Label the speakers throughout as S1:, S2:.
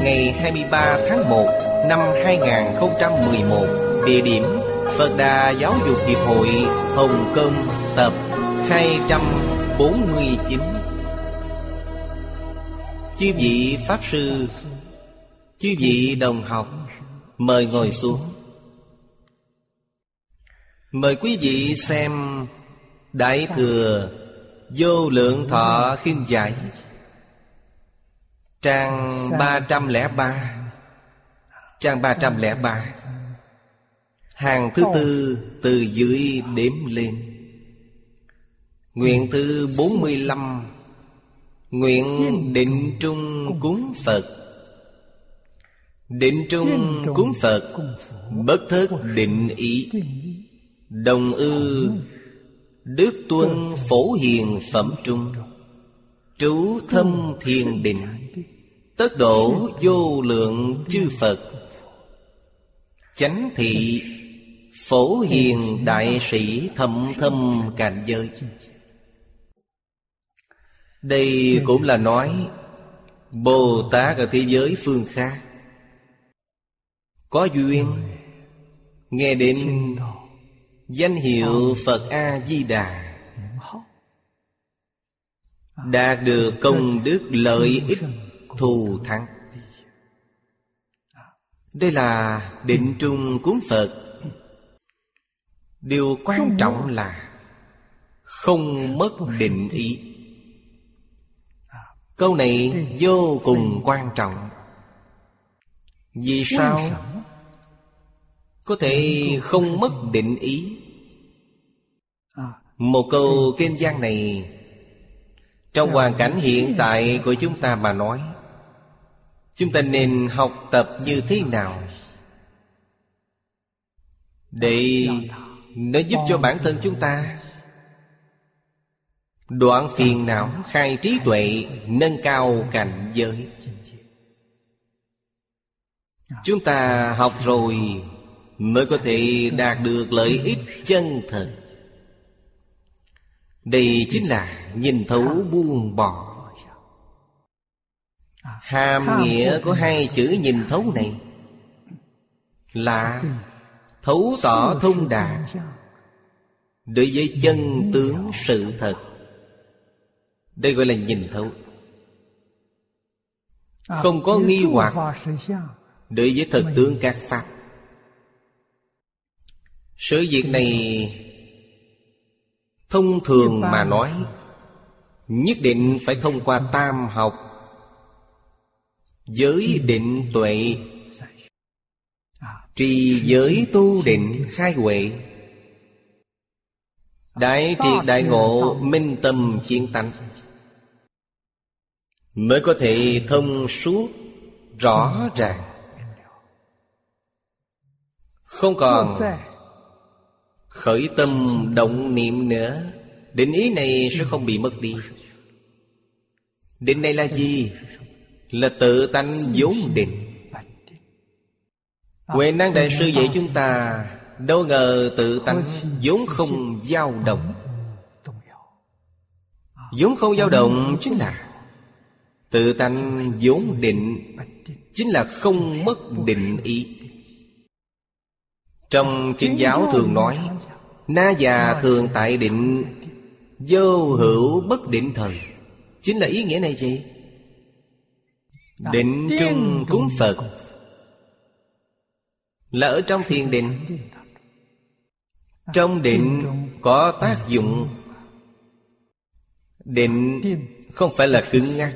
S1: Ngày 23 tháng 1 Năm 2011 Địa điểm Phật Đà Giáo dục Hiệp hội Hồng Kông, Tập 249 Chư vị Pháp Sư, Chư vị đồng học, Mời ngồi xuống. Mời quý vị xem Đại Thừa Vô Lượng Thọ Kinh Giải. Trang 303 Trang 303 Hàng thứ tư từ dưới đếm lên. Nguyện thứ 45 Nguyện định trung cúng Phật. Định trung cúng Phật. Bất thất định ý. Đồng ư Đức tuân phổ hiền phẩm trung. Trú thâm thiền định Tất độ vô lượng chư Phật. Chánh thị Phổ hiền đại sĩ thâm thâm cảnh giới. Đây cũng là nói, Bồ Tát ở thế giới phương khác. Có duyên, Nghe đến Danh hiệu Phật A-di-đà. Đạt được công đức lợi ích thù thắng. Đây là định trung cúng Phật. Điều quan trọng là Không mất định ý. Câu này vô cùng quan trọng. Vì sao? Có thể không mất định ý. Một câu kinh văn này Trong hoàn cảnh hiện tại của chúng ta mà nói Chúng ta nên học tập như thế nào? Để nó giúp cho bản thân chúng ta. Đoạn phiền não khai trí tuệ, Nâng cao cảnh giới. Chúng ta học rồi Mới có thể đạt được lợi ích chân thật. Đây chính là nhìn thấu buông bỏ. Hàm nghĩa của hai chữ nhìn thấu này Là Thấu tỏ thông đạt Đối với chân tướng sự thật. Đây gọi là nhìn thấu. Không có nghi hoặc Đối với thực tướng các Pháp. Sự việc này Thông thường mà nói Nhất định phải thông qua tam học Giới định tuệ. Trì giới tu định khai huệ. Đại triệt đại ngộ minh tâm chiến tánh. Mới có thể thông suốt, rõ ràng. Không còn khởi tâm động niệm nữa, Định ý này sẽ không bị mất đi. Định này là gì? Là tự tánh vốn định. Huệ năng đại sư dạy chúng ta, Đâu ngờ tự tánh vốn không dao động. Vốn không dao động chính là Tự tánh vốn định, Chính là không mất định ý. Trong kinh giáo thường nói, Na già thường tại định, Vô hữu bất định thời. Chính là ý nghĩa này gì? Định trung cúng Phật. Là ở trong thiền định. Trong định có tác dụng. Định không phải là cứng ngắc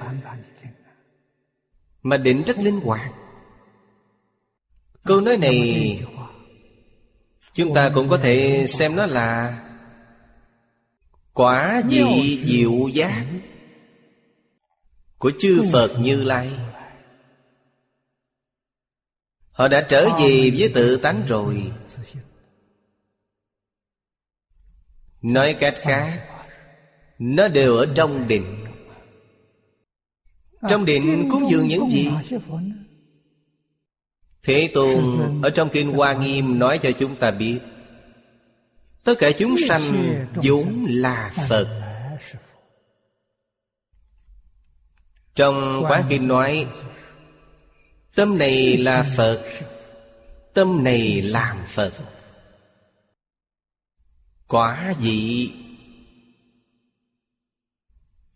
S1: Mà định rất linh hoạt. Câu nói này Chúng ta cũng có thể xem nó là Quả vị diệu giác Của chư Phật Như Lai Họ đã trở về với tự tánh rồi. Nói cách khác, Nó đều ở trong định Trong định cúng dường những gì? Thế Tôn ở trong Kinh Hoa Nghiêm nói cho chúng ta biết, Tất cả chúng sanh vốn là Phật. Trong Quán Kinh nói Tâm này là Phật, Tâm này làm Phật. Quả vị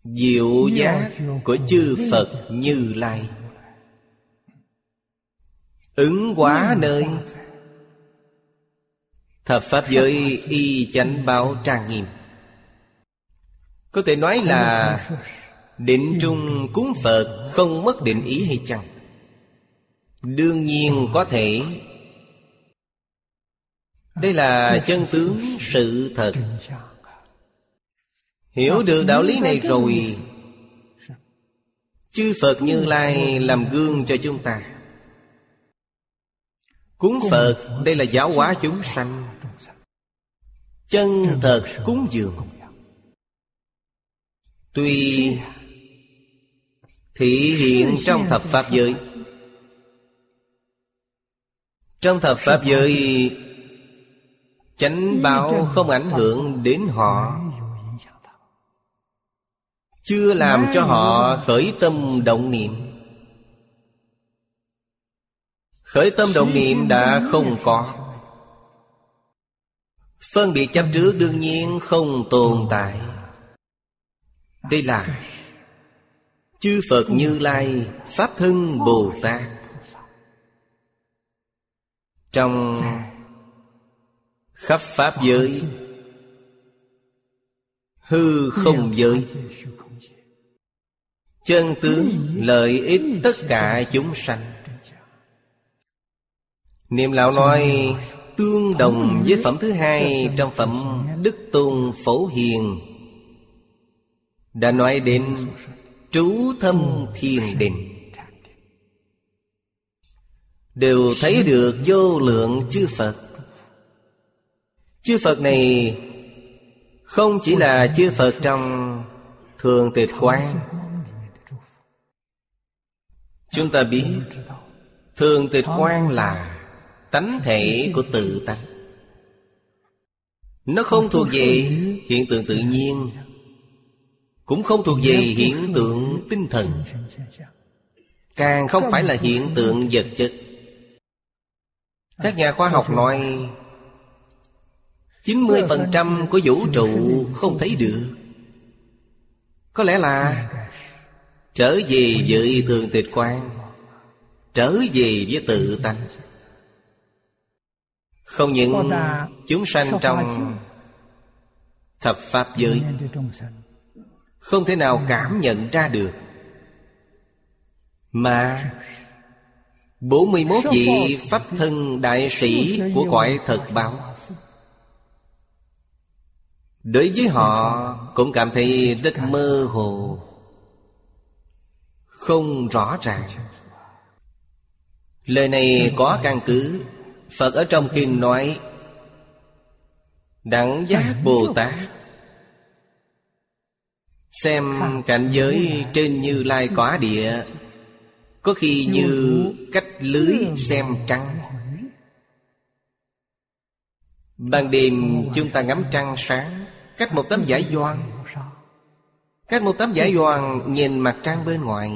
S1: Diệu giác của chư Phật Như Lai. Ứng quá nơi. Thập Pháp giới y chánh báo trang nghiêm. Có thể nói là Định trung cúng Phật không mất định ý hay chăng? Đương nhiên có thể. Đây là chân tướng sự thật. Hiểu được đạo lý này rồi, Chư Phật Như Lai làm gương cho chúng ta. Cúng Phật, đây là giáo hóa chúng sanh. Chân thật cúng dường. Tuy Thị hiện trong thập Pháp giới trong thập Pháp giới, Chánh báo không ảnh hưởng đến họ. Chưa làm cho họ khởi tâm động niệm. Khởi tâm động niệm đã không có. Phân biệt chấp trước đương nhiên không tồn tại. Đây là Chư Phật Như Lai Pháp thân Bồ Tát. Trong khắp Pháp giới. Hư không giới. Chân tướng lợi ích tất cả chúng sanh. Niệm lão nói Tương đồng với phẩm thứ hai Trong phẩm Đức Tôn Phổ Hiền. Đã nói đến Trú thâm thiền định Đều thấy được vô lượng chư Phật. Chư Phật này Không chỉ là chư Phật trong Thường tịch quán. Chúng ta biết, Thường tịch quan là tánh thể của tự tánh. Nó không thuộc về hiện tượng tự nhiên, cũng không thuộc về hiện tượng tinh thần. Càng không phải là hiện tượng vật chất các nhà khoa học nói 90% của vũ trụ không thấy được. Có lẽ là Trở về với thường tịch quan Trở về với tự tánh. Không những chúng sanh trong thập pháp giới, Không thể nào cảm nhận ra được, Mà 41 vị Pháp thân đại sĩ của cõi thật báo. Đối với họ cũng cảm thấy rất mơ hồ. Không rõ ràng. Lời này có căn cứ. Phật ở trong kinh nói Đẳng giác Bồ Tát. Xem cảnh giới trên như lai cõa địa Có khi như cách lưới xem trăng. Ban đêm chúng ta ngắm trăng sáng Cách một tấm giải doan. Cách một tấm giải doan nhìn mặt trăng bên ngoài.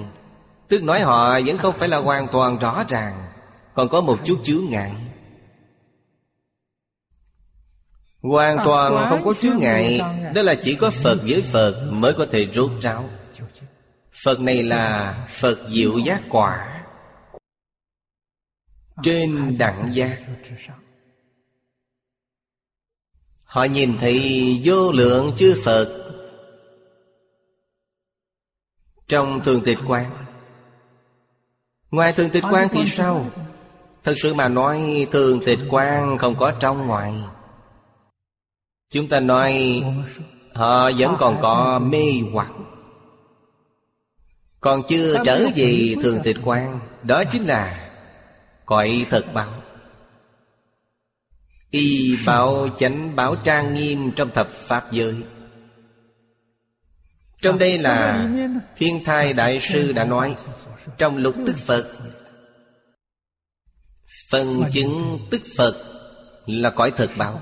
S1: Tức nói họ vẫn không phải là hoàn toàn rõ ràng Còn có một chút chướng ngại. Hoàn toàn không có chướng ngại Đó là chỉ có Phật với Phật Mới có thể rốt ráo. Phật này là Phật diệu giác quả trên đẳng giác Họ nhìn thấy vô lượng chư Phật Trong thường tịch quan. Ngoài thường tịch quan thì sao? Thật sự mà nói thường tịch quan không có trong ngoài. Chúng ta nói, Họ vẫn còn có mê hoặc. Còn chưa trở về thường tịch quan, Đó chính là Cõi thật báo. Y bảo chánh bảo trang nghiêm trong thập Pháp giới. Trong đây là Thiên thai Đại Sư đã nói Trong lục tức Phật. Phần chứng tức Phật Là cõi thật bảo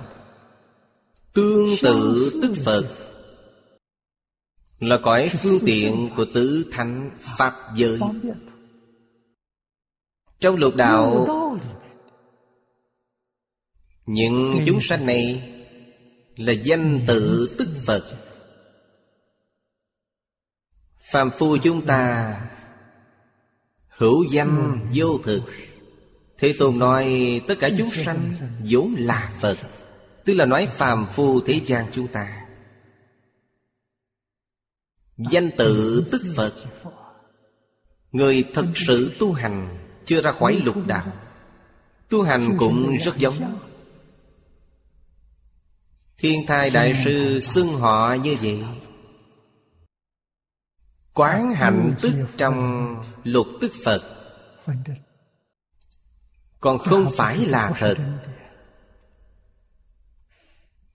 S1: Tương tự tức Phật Là cõi phương tiện của tứ thánh Pháp giới. Trong lục đạo Những chúng sanh này Là danh tự tức Phật. Phàm phu chúng ta Hữu danh vô thực. Thế Tôn nói tất cả chúng sanh vốn là Phật Tức là nói phàm phu thế gian chúng ta. Danh tự tức Phật Người thật sự tu hành chưa ra khỏi lục đạo Tu hành cũng rất giống. Thiên thai đại sư xưng họ như vậy. Quán hạnh tức trong lục tức Phật. Còn không phải là thật.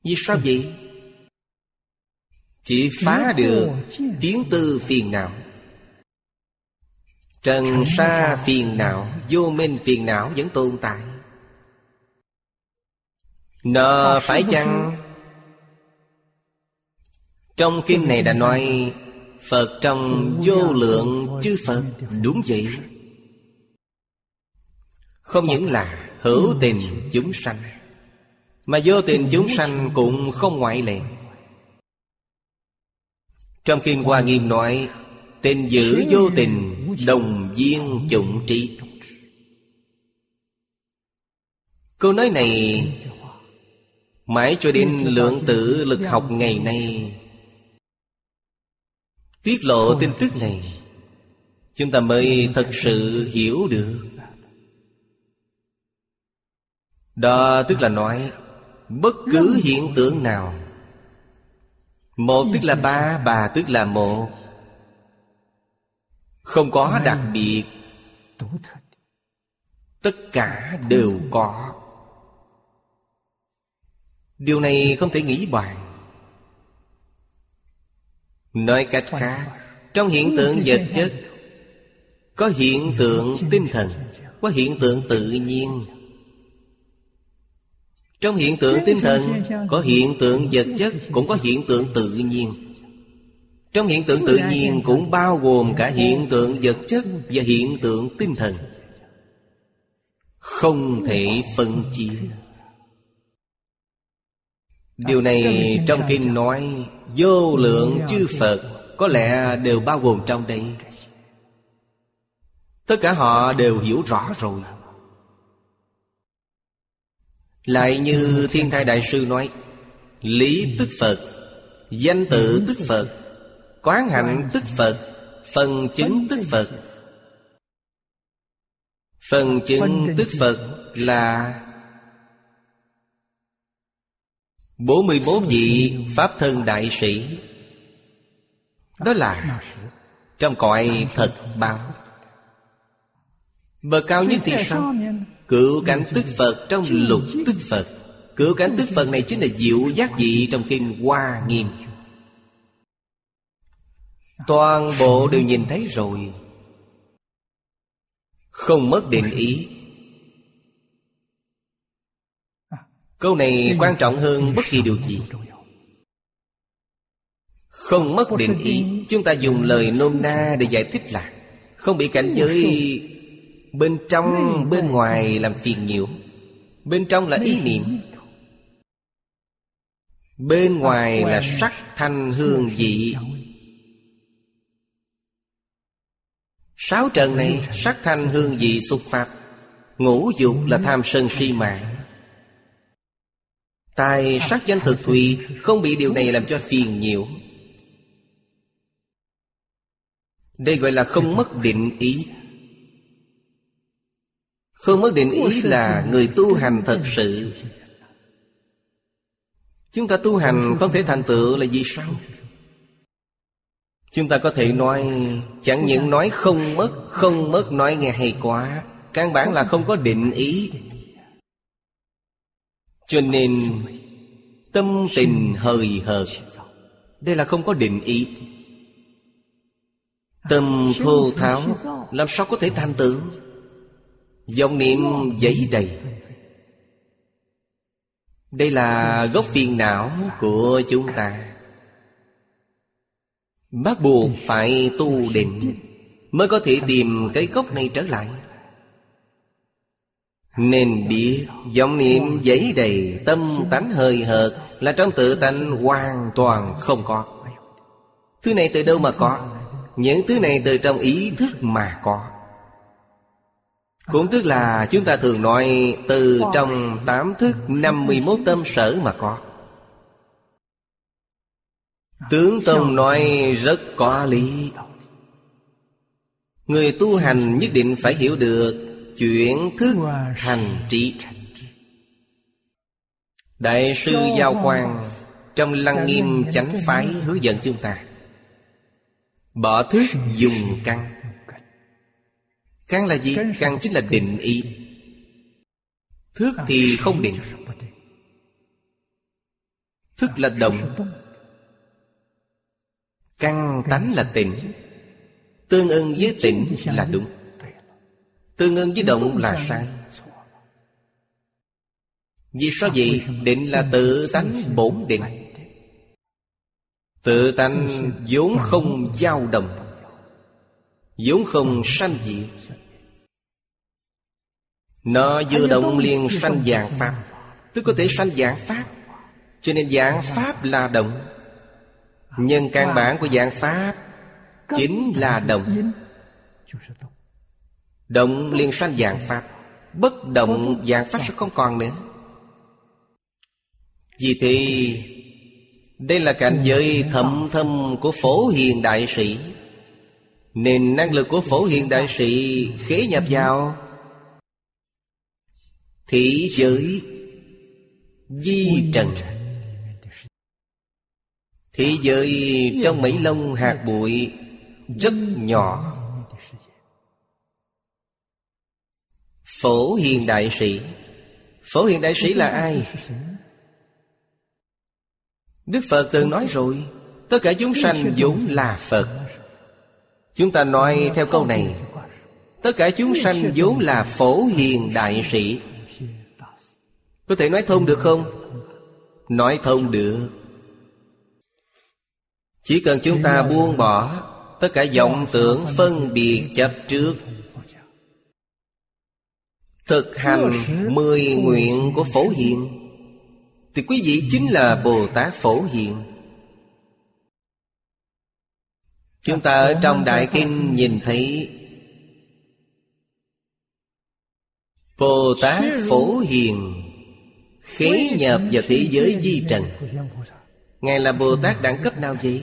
S1: Vì sao vậy? Chỉ phá được tiếng tư phiền não. Trần sa phiền não Vô minh phiền não vẫn tồn tại. Nợ phải chăng? Trong kinh này đã nói Phật. Trong vô lượng chư Phật. Đúng vậy. Không những là hữu tình chúng sanh Mà vô tình chúng sanh. cũng không ngoại lệ. Trong Kinh Hoa Nghiêm nói Tình giữ vô tình Đồng viên chủng trí Câu nói này Mãi cho đến lượng tử lực học ngày nay. Tiết lộ tin tức này Chúng ta mới thật sự hiểu được. Đó tức là nói Bất cứ hiện tượng nào Một tức là ba, ba tức là một không có đặc biệt. Tất cả đều có. Điều này không thể nghĩ bàn Nói cách khác Trong hiện tượng vật chất Có hiện tượng tinh thần Có hiện tượng tự nhiên. Trong hiện tượng tinh thần Có hiện tượng vật chất Cũng có hiện tượng tự nhiên Trong hiện tượng tự nhiên Cũng bao gồm cả hiện tượng vật chất Và hiện tượng tinh thần. Không thể phân chia. Điều này trong kinh nói Vô lượng chư Phật Có lẽ đều bao gồm trong đây. Tất cả họ đều hiểu rõ rồi. Lại như Thiên Thai Đại Sư nói Lý tức Phật Danh tự tức Phật Quán hạnh tức Phật Phần chứng tức Phật. Phần chứng tức Phật là 41 vị Pháp thân đại sĩ. Đó là Trong cõi thật báo Bậc cao nhất thì sao? Cựu cảnh tức Phật trong lục tức Phật. Cựu cảnh tức Phật này chính là diệu giác vị trong kinh Hoa Nghiêm Toàn bộ đều nhìn thấy rồi. Không mất định ý. Câu này quan trọng hơn bất kỳ điều gì. Không mất định ý Chúng ta dùng lời nôm na để giải thích là Không bị cảnh giới Bên trong, bên ngoài làm phiền nhiều. Bên trong là ý niệm. Bên ngoài là sắc thanh hương vị Sáu trần này sắc thanh hương vị xuất pháp Ngũ dục là tham sân si mạng. Tài sắc danh thực thùy Không bị điều này làm cho phiền nhiều Đây gọi là không mất định ý. Không mất định ý là người tu hành thật sự. Chúng ta tu hành không thể thành tựu là vì sao? Chúng ta có thể nói Chẳng những nói không mất Không mất nói nghe hay quá. Căn bản là không có định ý. Cho nên Tâm tình hời hợt Đây là không có định ý. Tâm thô tháo Làm sao có thể thành tựu Dòng niệm giấy đầy. Đây là gốc phiền não của chúng ta Bắt buộc phải tu định Mới có thể tìm cái gốc này trở lại. Nên biết vọng niệm giấy đầy, Tâm tánh hơi hợt Là trong tự tánh hoàn toàn không có. Thứ này từ đâu mà có? Những thứ này từ trong ý thức mà có. Cũng tức là chúng ta thường nói Từ trong tám thức 51 tâm sở mà có. Tướng Tông nói rất có lý. Người tu hành nhất định phải hiểu được Chuyển thức hành trí. Đại sư Giao Quang Trong Lăng Nghiêm Chánh Phái hướng dẫn chúng ta. Bỏ thức dùng căn. Căn là gì? Căn chính là định ý. Thức thì không định. Thức là động Căn tánh là tịnh Tương ưng với tịnh là đúng. Tương ưng với động là sai. Vì sao vậy? Định là tự tánh bổn định. Tự tánh vốn không dao động. Vốn không sanh diệt. Nó vừa động liền sanh dạng Pháp. Tức có thể sanh dạng Pháp. Cho nên dạng Pháp là động Nhân căn bản của dạng Pháp Chính là động. Động liền sanh dạng Pháp. Bất động dạng Pháp sẽ không còn nữa. Vì thế Đây là cảnh giới thâm thâm của phổ hiền đại sĩ. Nên năng lực của phổ hiền đại sĩ khế nhập vào Thị giới Di trần Thế giới trong mấy lông hạt bụi Rất nhỏ. Phổ hiền đại sĩ. Phổ hiền đại sĩ là ai? Đức Phật từng nói rồi, Tất cả chúng sanh vốn là Phật. Chúng ta nói theo câu này, Tất cả chúng sanh vốn là phổ hiền đại sĩ. Có thể nói thông được không? Nói thông được chỉ cần chúng ta buông bỏ Tất cả vọng tưởng phân biệt chấp trước. Thực hành mười nguyện của Phổ Hiền. Thì quý vị chính là Bồ Tát Phổ Hiền. Chúng ta ở trong Đại Kinh nhìn thấy Bồ Tát Phổ Hiền, Khế nhập vào thế giới di trần. Ngài là Bồ Tát đẳng cấp nào vậy?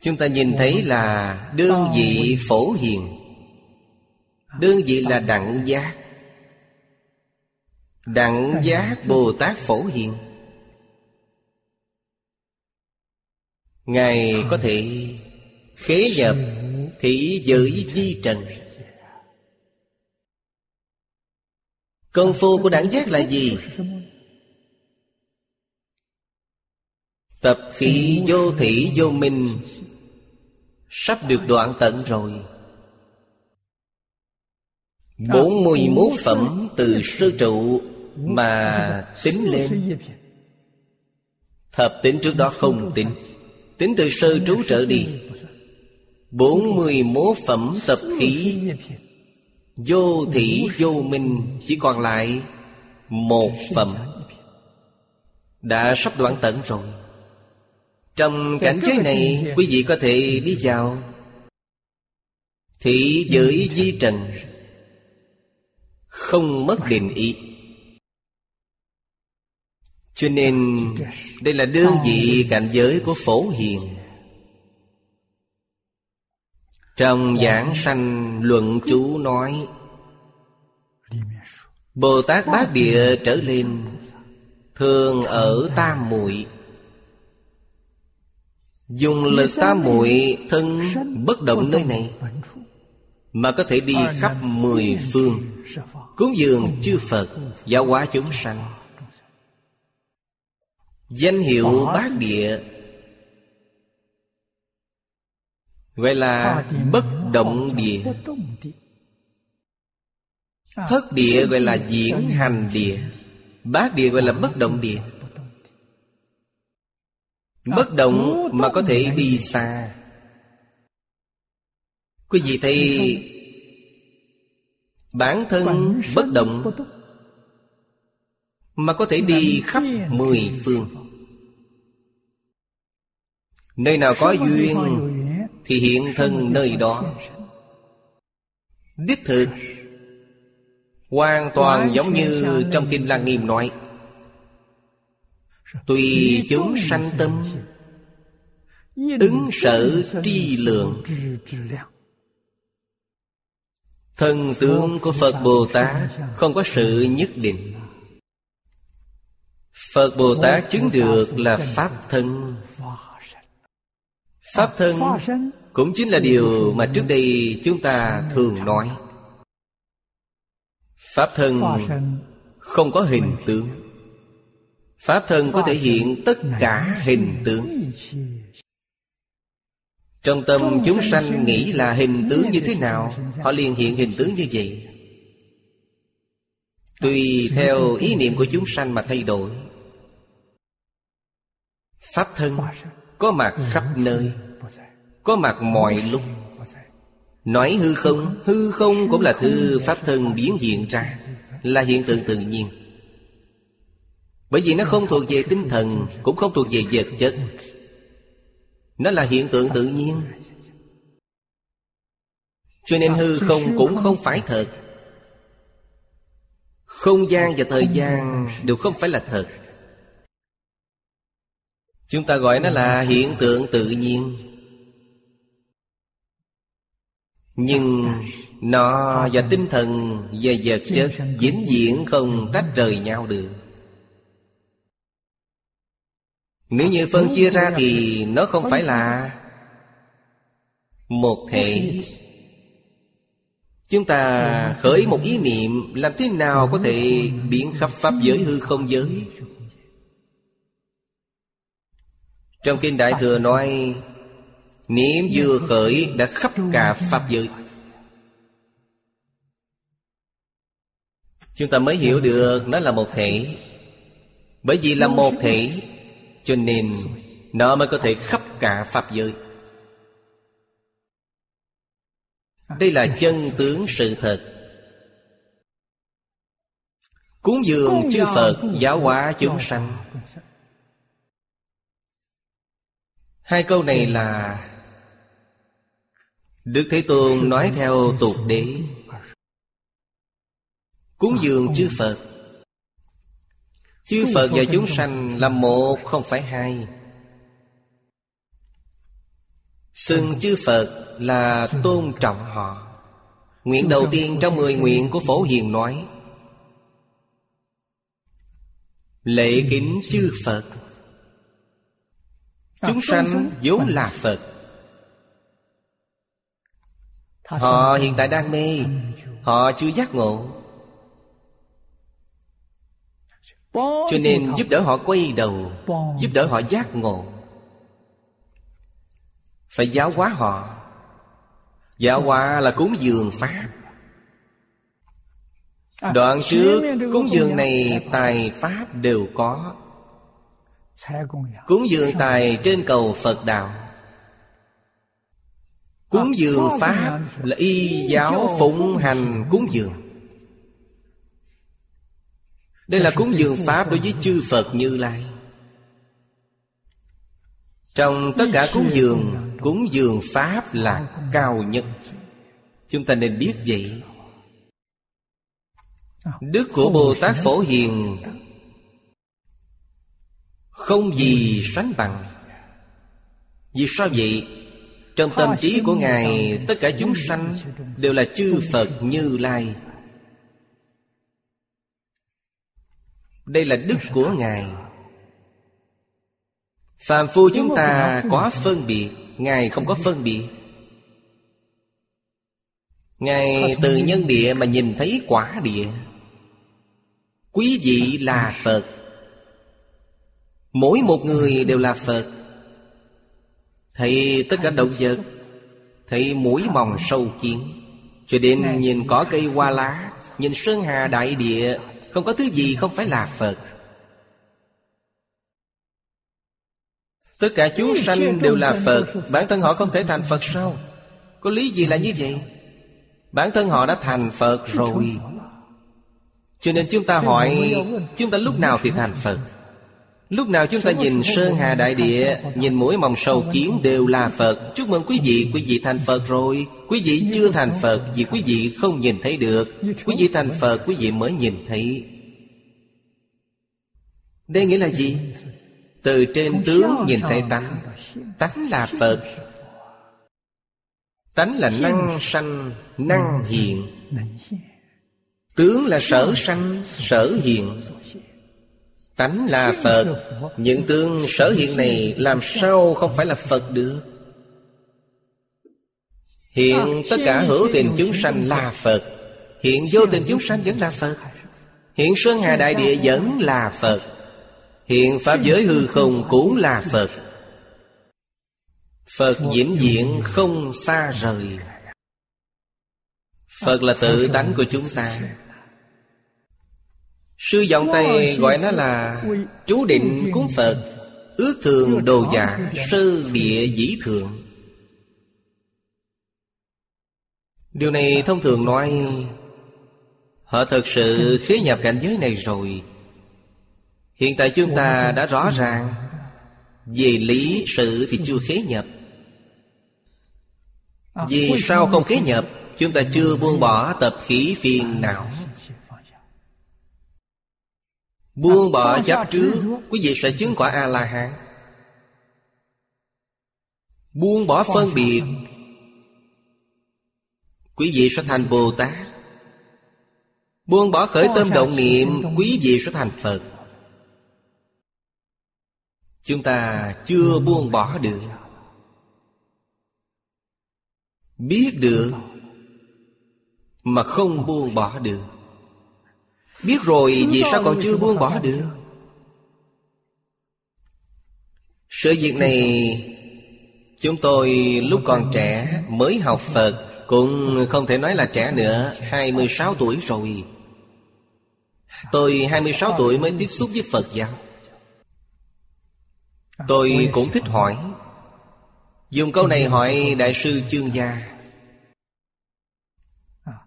S1: Chúng ta nhìn thấy là đương vị phổ hiền Đương vị là đẳng giác Đẳng giác Bồ Tát phổ hiền Ngài có thể khế nhập thị giới di trần Công phu của đẳng giác là gì? Tập khí vô thị vô minh, Sắp được đoạn tận rồi. Bốn mươi mốt phẩm từ sơ trụ Mà tính lên. Thập tính trước đó không tính. Tính từ sơ trú trở đi. Bốn mươi mốt phẩm tập khí Vô thị vô minh, Chỉ còn lại Một phẩm Đã sắp đoạn tận rồi trong cảnh giới này Quý vị có thể đi vào. Thị giới di trần. Không mất định ý. Cho nên Đây là đơn vị cảnh giới của phổ hiền. Trong giảng sanh luận chú nói Bồ Tát Bát Địa trở lên Thường ở tam muội Dùng lực tam muội thân bất động nơi này Mà có thể đi khắp mười phương Cúng dường chư Phật Giáo hóa chúng sanh. Danh hiệu bát địa. Gọi là bất động địa. Thất địa gọi là diễn hành địa Bát địa gọi là bất động địa Bất động mà có thể đi xa. Quý vị thấy Bản thân bất động Mà có thể đi khắp mười phương. Nơi nào có duyên Thì hiện thân nơi đó. Đích thực Hoàn toàn giống như trong Kinh Lăng Nghiêm nói Tùy chúng sanh tâm, Ứng sở tri lượng. Thân tướng của Phật Bồ Tát Không có sự nhất định. Phật Bồ Tát chứng được là Pháp thân. Pháp thân cũng chính là điều mà trước đây chúng ta thường nói. Pháp thân không có hình tướng. Pháp thân có thể hiện tất cả hình tướng. Trong tâm chúng sanh nghĩ là hình tướng như thế nào Họ liền hiện hình tướng như vậy. Tùy theo ý niệm của chúng sanh mà thay đổi Pháp thân có mặt khắp nơi Có mặt mọi lúc. Nói hư không Hư không cũng là thư pháp thân biến hiện ra. Là hiện tượng tự nhiên bởi vì nó không thuộc về tinh thần, Cũng không thuộc về vật chất. Nó là hiện tượng tự nhiên. Cho nên hư không cũng không phải thật. Không gian và thời gian đều không phải là thật. Chúng ta gọi nó là hiện tượng tự nhiên. Nhưng nó và tinh thần và vật chất vĩnh viễn không tách rời nhau được. Nếu như phân chia ra thì nó không phải là Một thể Chúng ta khởi một ý niệm Làm thế nào có thể biến khắp Pháp giới hư không giới? Trong Kinh Đại Thừa nói, Niệm vừa khởi đã khắp cả Pháp giới. Chúng ta mới hiểu được nó là một thể Bởi vì là một thể cho nên nó mới có thể khắp cả Pháp giới. Đây là chân tướng sự thật. Cúng dường chư Phật giáo hóa chúng sanh. Hai câu này là Đức Thế Tôn nói theo tục đế. Cúng dường chư Phật Chư Phật và chúng sanh là một không phải hai. Xưng chư Phật là tôn trọng họ. Nguyện đầu tiên trong mười nguyện của Phổ Hiền nói Lễ kính chư Phật. Chúng sanh vốn là Phật. Họ hiện tại đang mê. Họ chưa giác ngộ Cho nên giúp đỡ họ quay đầu, Giúp đỡ họ giác ngộ. Phải giáo hóa họ. Giáo hóa là cúng dường Pháp. Đoạn trước, cúng dường này tài Pháp đều có. Cúng dường tài trên cầu Phật Đạo. Cúng dường Pháp là y giáo phụng hành cúng dường. Đây là cúng dường Pháp đối với chư Phật Như Lai. Trong tất cả cúng dường Cúng dường Pháp là cao nhất. Chúng ta nên biết vậy. Đức của Bồ Tát Phổ Hiền Không gì sánh bằng. Vì sao vậy? Trong tâm trí của Ngài, Tất cả chúng sanh Đều là chư Phật Như Lai. Đây là đức của Ngài. Phàm phu chúng ta có phân biệt, Ngài không có phân biệt. Ngài từ nhân địa mà nhìn thấy quả địa. Quý vị là Phật. Mỗi một người đều là Phật. Thấy tất cả động vật, Thấy mũi mòng sâu kiến. Cho đến nhìn có cây hoa lá, Nhìn sơn hà đại địa không có thứ gì không phải là Phật. Tất cả chúng sanh đều là Phật. Bản thân họ không thể thành Phật sao? Có lý gì là như vậy? Bản thân họ đã thành Phật rồi. Cho nên chúng ta hỏi Chúng ta lúc nào thì thành Phật Lúc nào chúng ta nhìn Sơn Hà Đại Địa Nhìn mỗi mòng sầu kiến đều là Phật. Chúc mừng quý vị, quý vị thành Phật rồi. Quý vị chưa thành Phật Vì quý vị không nhìn thấy được. Quý vị thành Phật, quý vị mới nhìn thấy. Đây nghĩa là gì? Từ trên tướng nhìn thấy tánh. Tánh là Phật. Tánh là năng sanh Năng hiện Tướng là sở sanh Sở hiện Tánh là Phật. Những tướng sở hiện này Làm sao không phải là Phật được? Hiện tất cả hữu tình chúng sanh là Phật. Hiện vô tình chúng sanh vẫn là Phật. Hiện Sơn Hà Đại Địa vẫn là Phật. Hiện Pháp giới hư không cũng là Phật. Phật vĩnh viễn không xa rời. Phật là tự tánh của chúng ta. Sư giọng Tây gọi nó là Chú định cúng Phật Ước thường đồ giả Sơ địa dĩ thượng Điều này thông thường nói Họ thật sự khế nhập cảnh giới này rồi. Hiện tại chúng ta đã rõ ràng Về lý sự thì chưa khế nhập. Vì sao không khế nhập? Chúng ta chưa buông bỏ tập khí phiền não Buông bỏ chấp trước Quý vị sẽ chứng quả A-la-hán. Buông bỏ phân biệt Quý vị sẽ thành Bồ Tát Buông bỏ khởi tâm động niệm Quý vị sẽ thành Phật. Chúng ta chưa buông bỏ được. Biết được Mà không buông bỏ được Biết rồi vì sao còn chưa buông bỏ được? Sự việc này Chúng tôi lúc còn trẻ Mới học Phật Cũng không thể nói là trẻ nữa 26 tuổi rồi. Tôi 26 tuổi mới tiếp xúc với Phật giáo. Tôi cũng thích hỏi. Dùng câu này hỏi Đại sư Chương Gia.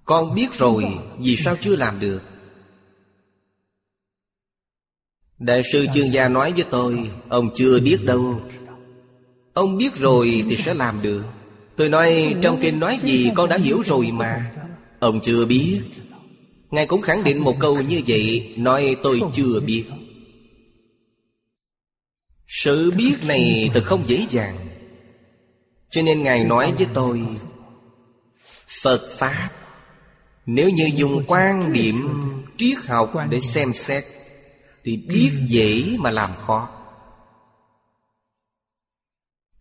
S1: Con biết rồi. Vì sao chưa làm được Đại sư Chương Gia nói với tôi, Ông chưa biết đâu. Ông biết rồi thì sẽ làm được. Tôi nói, trong kinh nói gì con đã hiểu rồi mà. Ông chưa biết. Ngài cũng khẳng định một câu như vậy, Nói, tôi chưa biết. Sự biết này thật không dễ dàng. Cho nên Ngài nói với tôi, Phật Pháp, Nếu như dùng quan điểm triết học để xem xét thì biết dễ mà làm khó.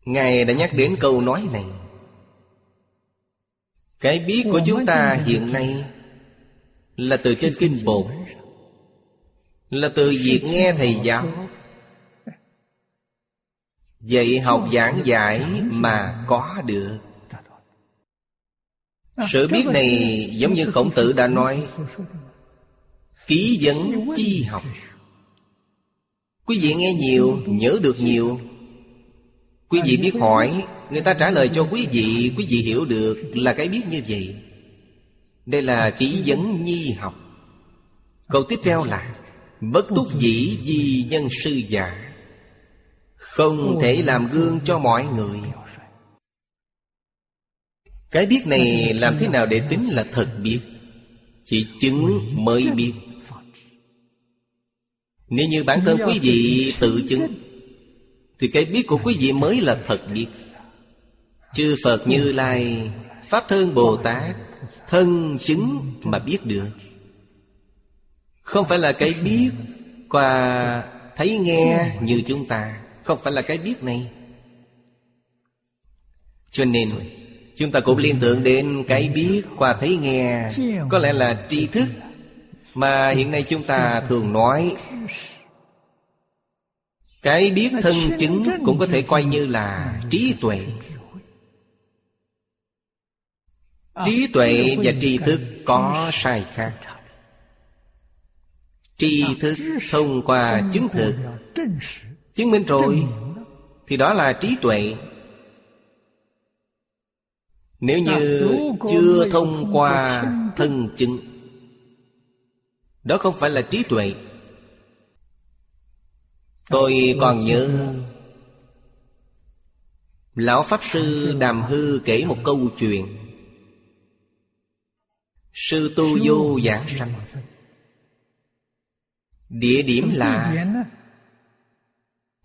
S1: Ngài đã nhắc đến câu nói này. Cái biết của chúng ta hiện nay Là từ trên kinh bổn Là từ việc nghe thầy giáo. Dạy học giảng giải mà có được. Sự biết này giống như khổng tử đã nói, Ký vấn chi học. Quý vị nghe nhiều, nhớ được nhiều. Quý vị biết hỏi Người ta trả lời cho quý vị Quý vị hiểu được là cái biết như vậy. Đây là chỉ vấn nhi học. Câu tiếp theo là Bất túc dĩ di nhân sư giả Không thể làm gương cho mọi người. Cái biết này làm thế nào để tính là thật biết? Chỉ chứng mới biết. Nếu như bản thân quý vị tự chứng Thì cái biết của quý vị mới là thật biết. Chư Phật Như Lai Pháp Thân Bồ Tát Thân chứng mà biết được. Không phải là cái biết Qua thấy nghe như chúng ta Không phải là cái biết này. Cho nên Chúng ta cũng liên tưởng đến cái biết qua thấy nghe Có lẽ là tri thức mà hiện nay chúng ta thường nói, Cái biết thân chứng cũng có thể coi như là trí tuệ. Trí tuệ và tri thức có sai khác. Tri thức thông qua chứng thực, Chứng minh rồi, Thì đó là trí tuệ. Nếu như chưa thông qua thân chứng đó không phải là trí tuệ. Tôi còn nhớ, Lão Pháp Sư Đàm Hư kể một câu chuyện. Sư tu vô giảng sanh. Địa điểm là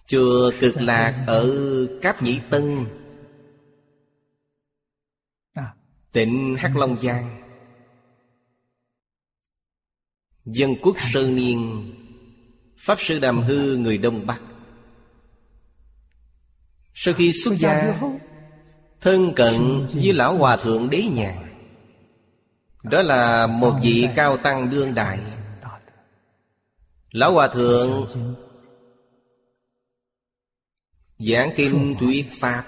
S1: Chùa cực lạc ở Cáp Nhĩ Tân, Tỉnh Hắc Long Giang. Dân quốc Sơn Niên. Pháp Sư Đàm Hư, người Đông Bắc. Sau khi xuất gia, Thân cận với Lão Hòa Thượng Đế Nhàn Đó là một vị cao tăng đương đại. Lão Hòa Thượng Giảng Kinh Thuyết Pháp.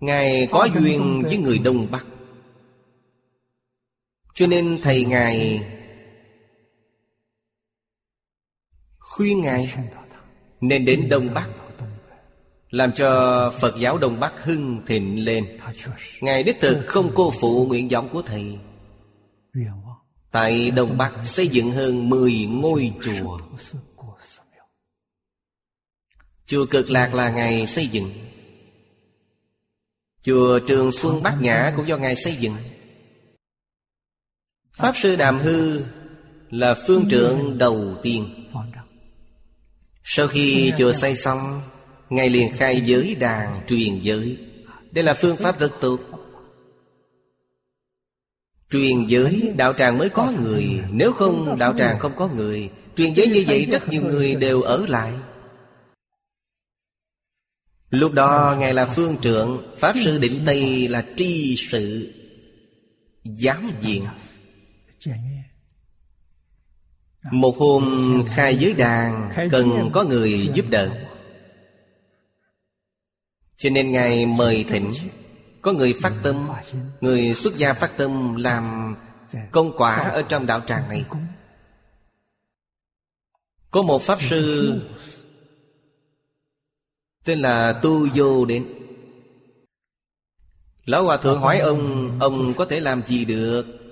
S1: Ngài có duyên với người Đông Bắc. Cho nên Thầy Ngài Khuyên Ngài Nên đến Đông Bắc, Làm cho Phật giáo Đông Bắc hưng thịnh lên. Ngài đích thực không cô phụ nguyện vọng của Thầy. Tại Đông Bắc xây dựng hơn 10 ngôi chùa. Chùa Cực Lạc là Ngài xây dựng. Chùa Trường Xuân Bát Nhã cũng do Ngài xây dựng. Pháp Sư Đàm Hư là phương trưởng đầu tiên. Sau khi chùa xây xong Ngài liền khai giới đàn truyền giới. Đây là phương pháp rất tốt. Truyền giới đạo tràng mới có người. Nếu không đạo tràng không có người. Truyền giới như vậy rất nhiều người đều ở lại. Lúc đó Ngài là phương trưởng, Pháp sư định Tây là tri sự. Giám diện. Một hôm khai giới đàn Cần có người giúp đỡ. Cho nên Ngài mời thỉnh Có người phát tâm Người xuất gia phát tâm Làm công quả ở trong đạo tràng này. Có một Pháp Sư Tên là Tu Vô đến Lão Hòa Thượng hỏi ông Ông có thể làm gì được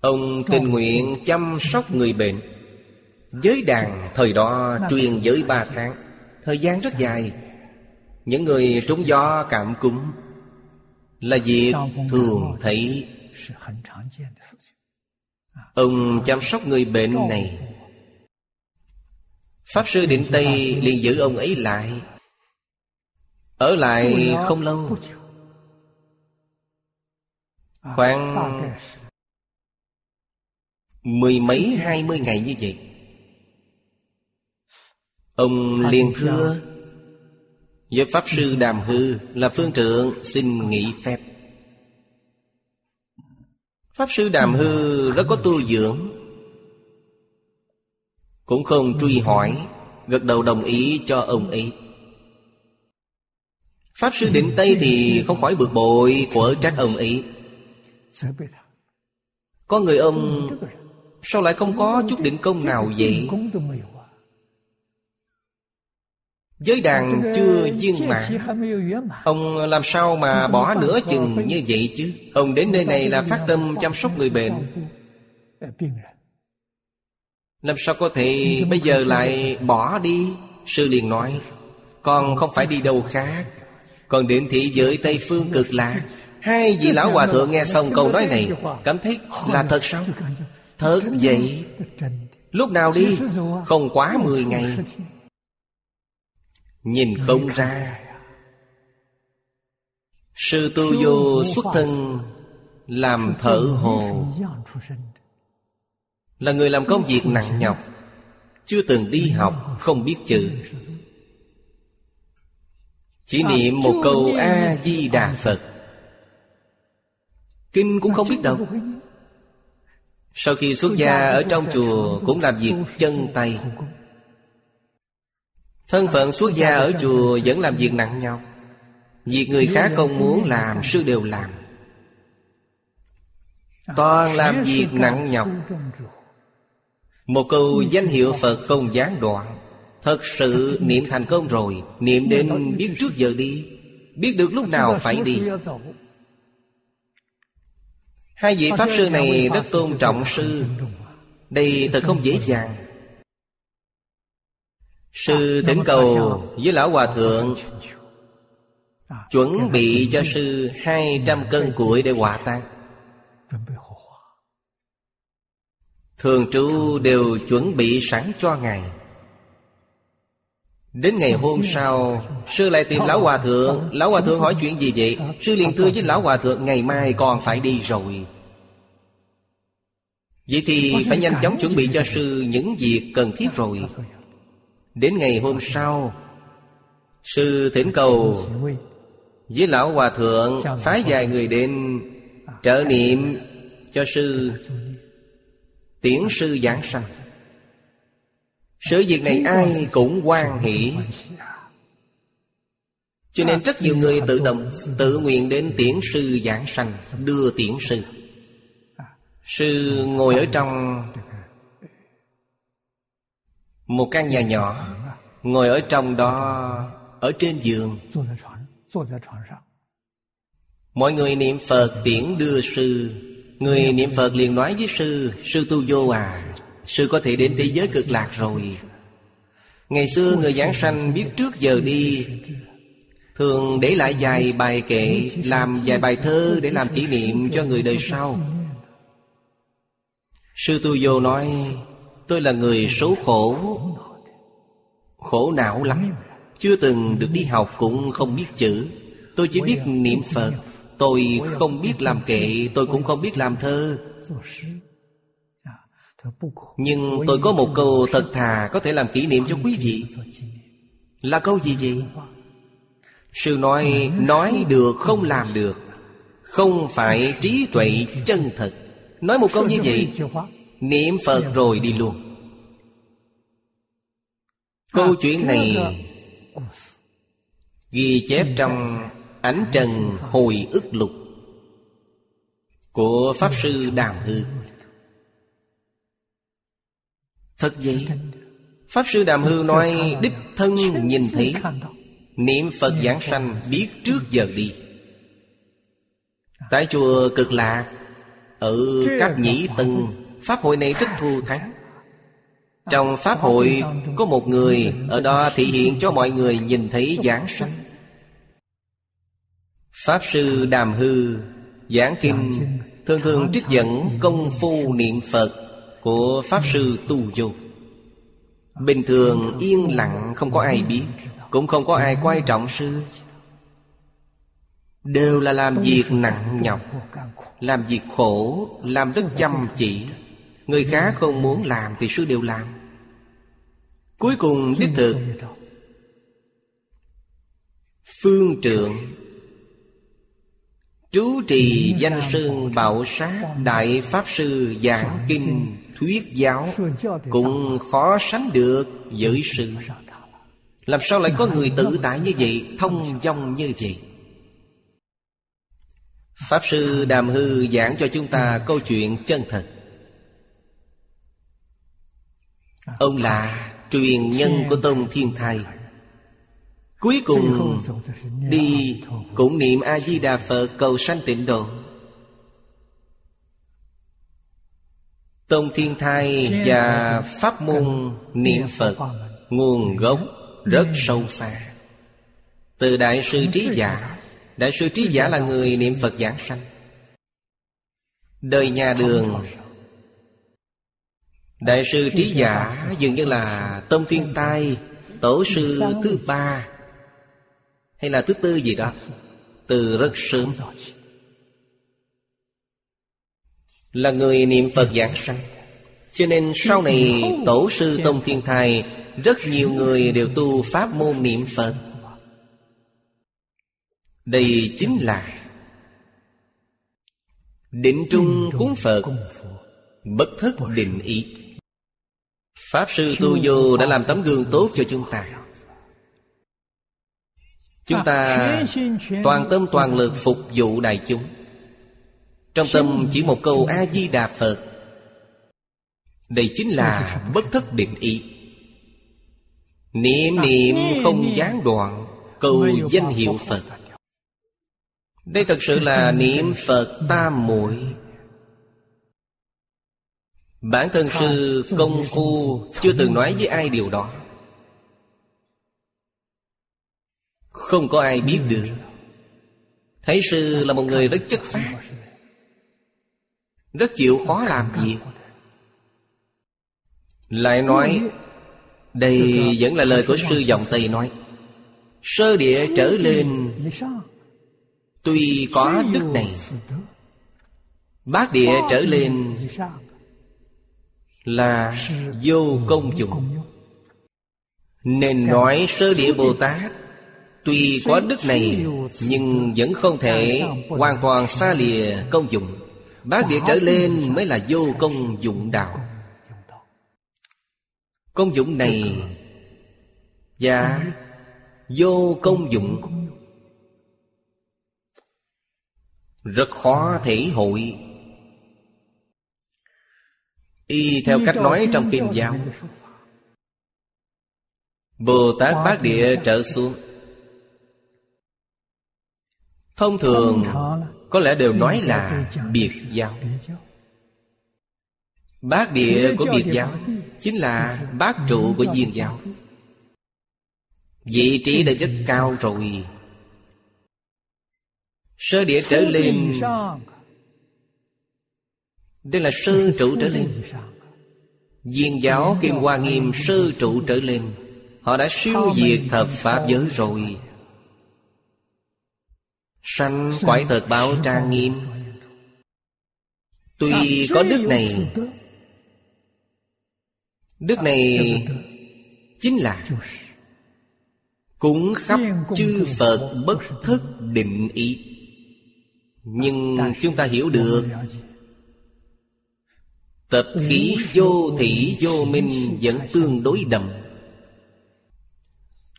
S1: Ông tình nguyện chăm sóc người bệnh. Giới đàn thời đó truyền giới ba tháng. Thời gian rất dài. Những người trúng gió cảm cúm Là việc thường thấy. Ông chăm sóc người bệnh này. Pháp Sư Định Tây liền giữ ông ấy lại. Ở lại không lâu Khoảng Mười mấy hai mươi ngày như vậy. Ông liền thưa với Pháp Sư Đàm Hư Là phương trượng xin nghỉ phép. Pháp Sư Đàm Hư rất có tu dưỡng cũng không truy hỏi Gật đầu đồng ý cho ông ấy. Pháp sư định Tây thì không khỏi bực bội Của trách ông ấy Có người ông Sao lại không có chút định công nào vậy? Giới đàn chưa viên mãn Ông làm sao mà bỏ nửa chừng như vậy chứ? Ông đến nơi này là phát tâm chăm sóc người bệnh. làm sao có thể bây giờ lại bỏ đi? Sư liền nói Con không phải đi đâu khác. Còn đến thế giới Tây Phương cực lạ Hai vị lão hòa thượng nghe xong câu nói này, Cảm thấy là thật sao? Thật vậy? Lúc nào đi? Không quá mười ngày. Nhìn không ra. Sư tu vô xuất thân, Làm thợ hồ. Là người làm công việc nặng nhọc, Chưa từng đi học, Không biết chữ. Chỉ niệm một câu A-di-đà Phật. Kinh cũng không biết đâu. Sau khi xuất gia ở trong chùa Cũng làm việc chân tay. Thân phận xuất gia ở chùa Vẫn làm việc nặng nhọc. Việc người khác không muốn làm, Sư đều làm. Toàn làm việc nặng nhọc. Một câu danh hiệu Phật không gián đoạn. Thật sự niệm thành công rồi, Niệm đến biết trước giờ đi, Biết được lúc nào phải đi. Hai vị Pháp Sư này rất tôn trọng Sư. Đây thật không dễ dàng. Sư thỉnh cầu với Lão Hòa Thượng Chuẩn bị cho sư hai trăm cân củi để hỏa tang Thường trụ đều chuẩn bị sẵn cho Ngài Đến ngày hôm sau, Sư lại tìm Lão Hòa Thượng. Lão Hòa Thượng hỏi chuyện gì vậy? Sư liền thưa với Lão Hòa Thượng, Ngày mai còn phải đi rồi. Vậy thì phải nhanh chóng chuẩn bị cho sư Những việc cần thiết rồi. Đến ngày hôm sau, Sư thỉnh cầu Với Lão Hòa Thượng, Phái vài người đến Trợ niệm cho sư, Tiễn sư giảng sanh sự việc này ai cũng quan hỷ. Cho nên rất nhiều người tự động, Tự nguyện đến tiễn sư giảng sanh, Đưa tiễn sư. Sư ngồi ở trong Một căn nhà nhỏ, Ngồi ở trong đó, Ở trên giường. Mọi người niệm Phật tiễn đưa sư. Người niệm Phật liền nói với sư Sư tu vô à Sư có thể đến thế giới cực lạc rồi. Ngày xưa người giảng sanh biết trước giờ đi, Thường để lại vài bài kệ, Làm vài bài thơ để làm kỷ niệm cho người đời sau. Sư Tu Vô nói, Tôi là người số khổ. Khổ não lắm. Chưa từng được đi học cũng không biết chữ. Tôi chỉ biết niệm Phật. Tôi không biết làm kệ, Tôi cũng không biết làm thơ nhưng tôi có một câu thật thà Có thể làm kỷ niệm cho quý vị. Là câu gì vậy? Sư nói Nói được không làm được, Không phải trí tuệ chân thật. Nói một câu như vậy, Niệm Phật rồi đi luôn. Câu chuyện này Ghi chép trong Ánh Trần Hồi ức lục Của Pháp Sư Đàm Hư. Thật vậy? Pháp Sư Đàm Hư nói, Đích thân nhìn thấy, Niệm Phật giảng sanh biết trước giờ đi. Tại chùa cực lạc, Ở Cáp Nhĩ Tân, Pháp hội này rất thù thắng. Trong Pháp hội, Có một người, Ở đó thị hiện cho mọi người nhìn thấy giảng sanh. Pháp Sư Đàm Hư Giảng Kinh, Thường thường trích dẫn công phu niệm Phật của Pháp Sư Tu Vô. Bình thường yên lặng không có ai biết, Cũng không có ai quan trọng sư. Đều là làm việc nặng nhọc, Làm việc khổ, Làm rất chăm chỉ. Người khác không muốn làm thì sư đều làm. Cuối cùng đích thực, Phương trượng Trú trì danh sơn bảo sát Đại Pháp Sư giảng kinh thuyết giáo Cũng khó sánh được với sự. Làm sao lại có người tự tại như vậy, Thông dong như vậy? Pháp Sư Đàm Hư giảng cho chúng ta câu chuyện chân thật. Ông là truyền nhân của Tông Thiên Thai. Cuối cùng đi cũng niệm A-di-đà Phật cầu sanh tịnh độ. Tông Thiên Thai và Pháp môn niệm Phật, Nguồn gốc rất sâu xa. Từ Đại sư Trí Giả, Đại sư Trí Giả là người niệm Phật giảng sanh. Đời nhà đường, Đại sư Trí Giả dường như là Tông Thiên Tai, Tổ sư thứ ba, Hay là thứ tư gì đó, Từ rất sớm. Là người niệm Phật giảng sanh. Cho nên sau này Tổ sư Tông Thiên Thai, Rất nhiều người đều tu pháp môn niệm Phật. Đây chính là Định trung cúng Phật, Bất thất định ý. Pháp sư Tu Vô đã làm tấm gương tốt cho chúng ta. Chúng ta toàn tâm toàn lực phục vụ đại chúng. Trong tâm chỉ một câu A-di-đà Phật. Đây chính là bất thất định ý. Niệm niệm không gián đoạn Câu danh hiệu Phật. Đây thật sự là niệm Phật tam muội. Bản thân sư công phu Chưa từng nói với ai điều đó. Không có ai biết được. Thấy sư là một người rất chất phát rất chịu khó làm việc Lại nói, Đây vẫn là lời của sư dòng Tây nói. Sơ địa trở lên, Tuy có đức này, Bát địa trở lên Là vô công dụng. Nên nói sơ địa Bồ Tát, Tuy có đức này, Nhưng vẫn không thể hoàn toàn xa lìa công dụng. Bát địa trở lên mới là vô công dụng đạo. Công dụng này Và vô công dụng Rất khó thể hội. Y theo cách nói trong kim giáo, Bồ Tát Bát Địa trở xuống. Thông thường có lẽ đều nói là biệt giáo. Bát địa của biệt giáo Chính là bát trụ của viên giáo. Vị trí đã rất cao rồi Sơ địa trở lên. Đây là sơ trụ trở lên. Viên giáo Kim Hoa Nghiêm sơ trụ trở lên. Họ đã siêu diệt thập Pháp giới rồi Sanh quải thật báo trang nghiêm. Tuy có đức này Đức này Chính là Cúng khắp chư Phật bất thất định ý. Nhưng chúng ta hiểu được Tập khí vô thị vô minh Vẫn tương đối đậm.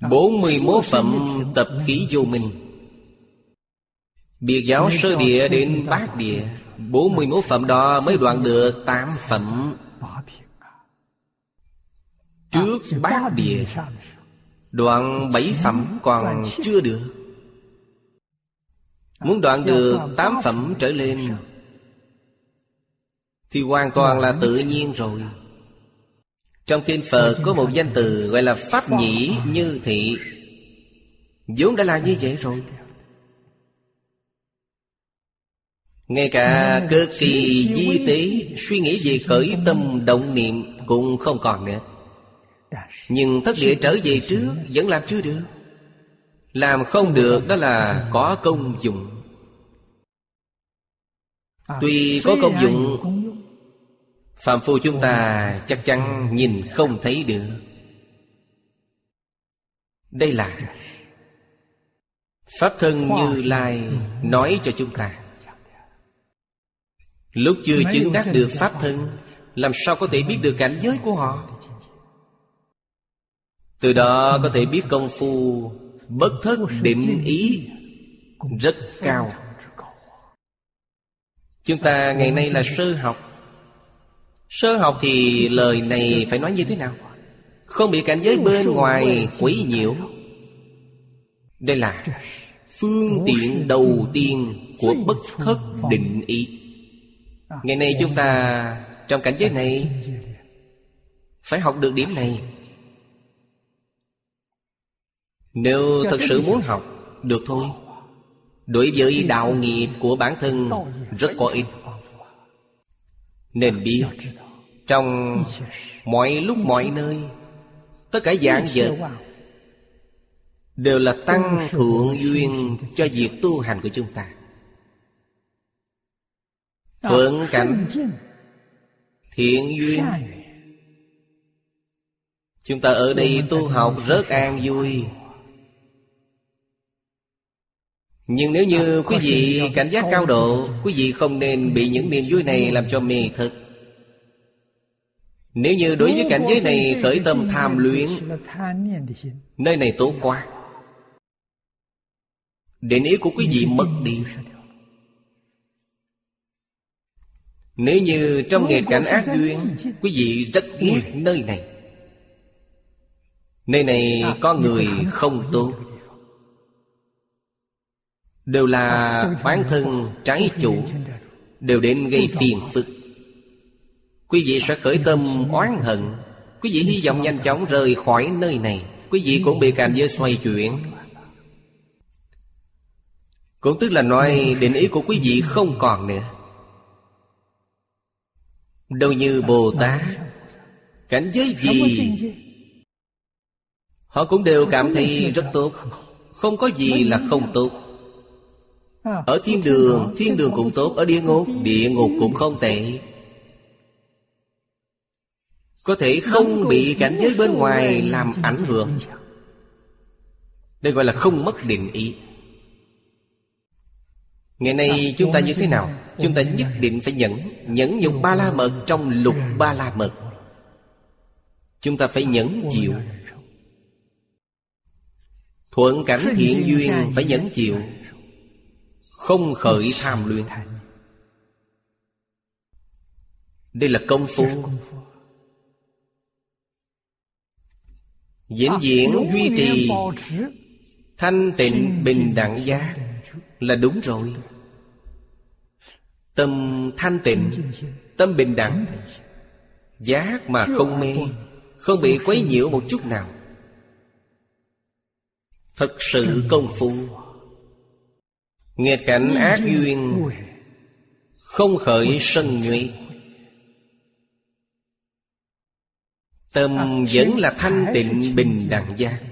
S1: Bốn mươi 41 phẩm tập khí vô minh Biệt giáo sơ địa đến bát địa. bốn mươi 41 phẩm đó mới đoạn được tám phẩm. Trước bát địa Đoạn bảy phẩm còn chưa được. Muốn đoạn được tám phẩm trở lên Thì hoàn toàn là tự nhiên rồi. Trong kinh Phật có một danh từ gọi là Pháp nhĩ như thị. Vốn đã là như vậy rồi Ngay cả cực kỳ di tế, Suy nghĩ về khởi tâm, động niệm Cũng không còn nữa. Nhưng thất địa trở về trước Vẫn làm chưa được. Làm không được đó là có công dụng. Tuy có công dụng, Phạm phu chúng ta chắc chắn nhìn không thấy được. Đây là Pháp thân Như Lai nói cho chúng ta. Lúc chưa chứng đắc được Pháp thân Làm sao có thể biết được cảnh giới của họ? Từ đó có thể biết công phu Bất thất định ý Rất cao. Chúng ta ngày nay là sơ học. Sơ học thì lời này phải nói như thế nào? Không bị cảnh giới bên ngoài quấy nhiễu. Đây là phương tiện đầu tiên của bất thất định ý Ngày nay chúng ta trong cảnh giới này Phải học được điểm này. Nếu thật sự muốn học Được thôi. Đối với đạo nghiệp của bản thân Rất có ích. Nên biết Trong mọi lúc mọi nơi Tất cả dạng vật Đều là tăng thượng duyên Cho việc tu hành của chúng ta Thuận cảnh Thiện duyên Chúng ta ở đây tu học rất an vui Nhưng nếu như quý vị cảnh giác cao độ Quý vị không nên bị những niềm vui này làm cho mê thức Nếu như đối với cảnh giới này khởi tâm tham luyến Nơi này tốt quá Định ý của quý vị mất đi Nếu như trong nghề cảnh ác duyên Quý vị rất ghét nơi này. Nơi này có người không tốt Đều là bản thân trái chủ Đều đến gây phiền phức. Quý vị sẽ khởi tâm oán hận. Quý vị hy vọng nhanh chóng rời khỏi nơi này. Quý vị cũng bị cảnh giới xoay chuyển. Cũng tức là nói định ý của quý vị không còn nữa Đâu như Bồ Tát. Cảnh giới gì? Họ cũng đều cảm thấy rất tốt. Không có gì là không tốt. Ở thiên đường Thiên đường cũng tốt Ở địa ngục Địa ngục cũng không tệ. Có thể không bị cảnh giới bên ngoài Làm ảnh hưởng. Đây gọi là không mất định ý Ngày nay chúng ta như thế nào? Chúng ta nhất định phải nhẫn Nhẫn nhục ba la mật trong lục ba la mật. Chúng ta phải nhẫn chịu. Thuận cảnh thiện duyên phải nhẫn chịu. Không khởi tham luyện Đây là công phu. Diễn diễn duy trì. Thanh tịnh bình đẳng giác Là đúng rồi Tâm thanh tịnh, Tâm bình đẳng. Giác mà không mê, Không bị quấy nhiễu một chút nào. Thật sự công phu. Nghịch cảnh ác duyên, Không khởi sân nhuệ. Tâm vẫn là thanh tịnh, bình đẳng giác.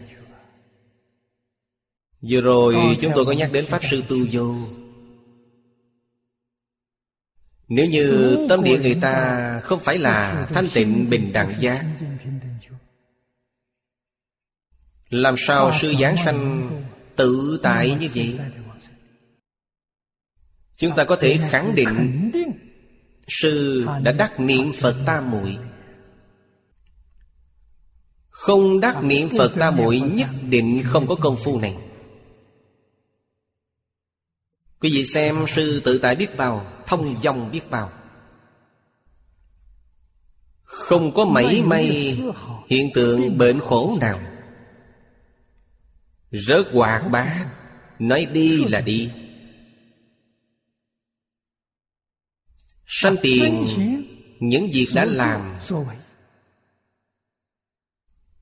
S1: Vừa rồi chúng tôi có nhắc đến Pháp Sư Tu Vô. Nếu như tâm địa người ta không phải là thanh tịnh bình đẳng giác làm sao sư giảng sanh tự tại như vậy? Chúng ta có thể khẳng định Sư đã đắc niệm Phật tam muội. Không đắc niệm Phật tam muội nhất định không có công phu này. Quý vị xem sư tự tại biết bao Thông dong biết bao. Không có mảy may hiện tượng bệnh khổ nào. Rất hoạt bát Nói đi là đi. Sanh tiền Những việc đã làm.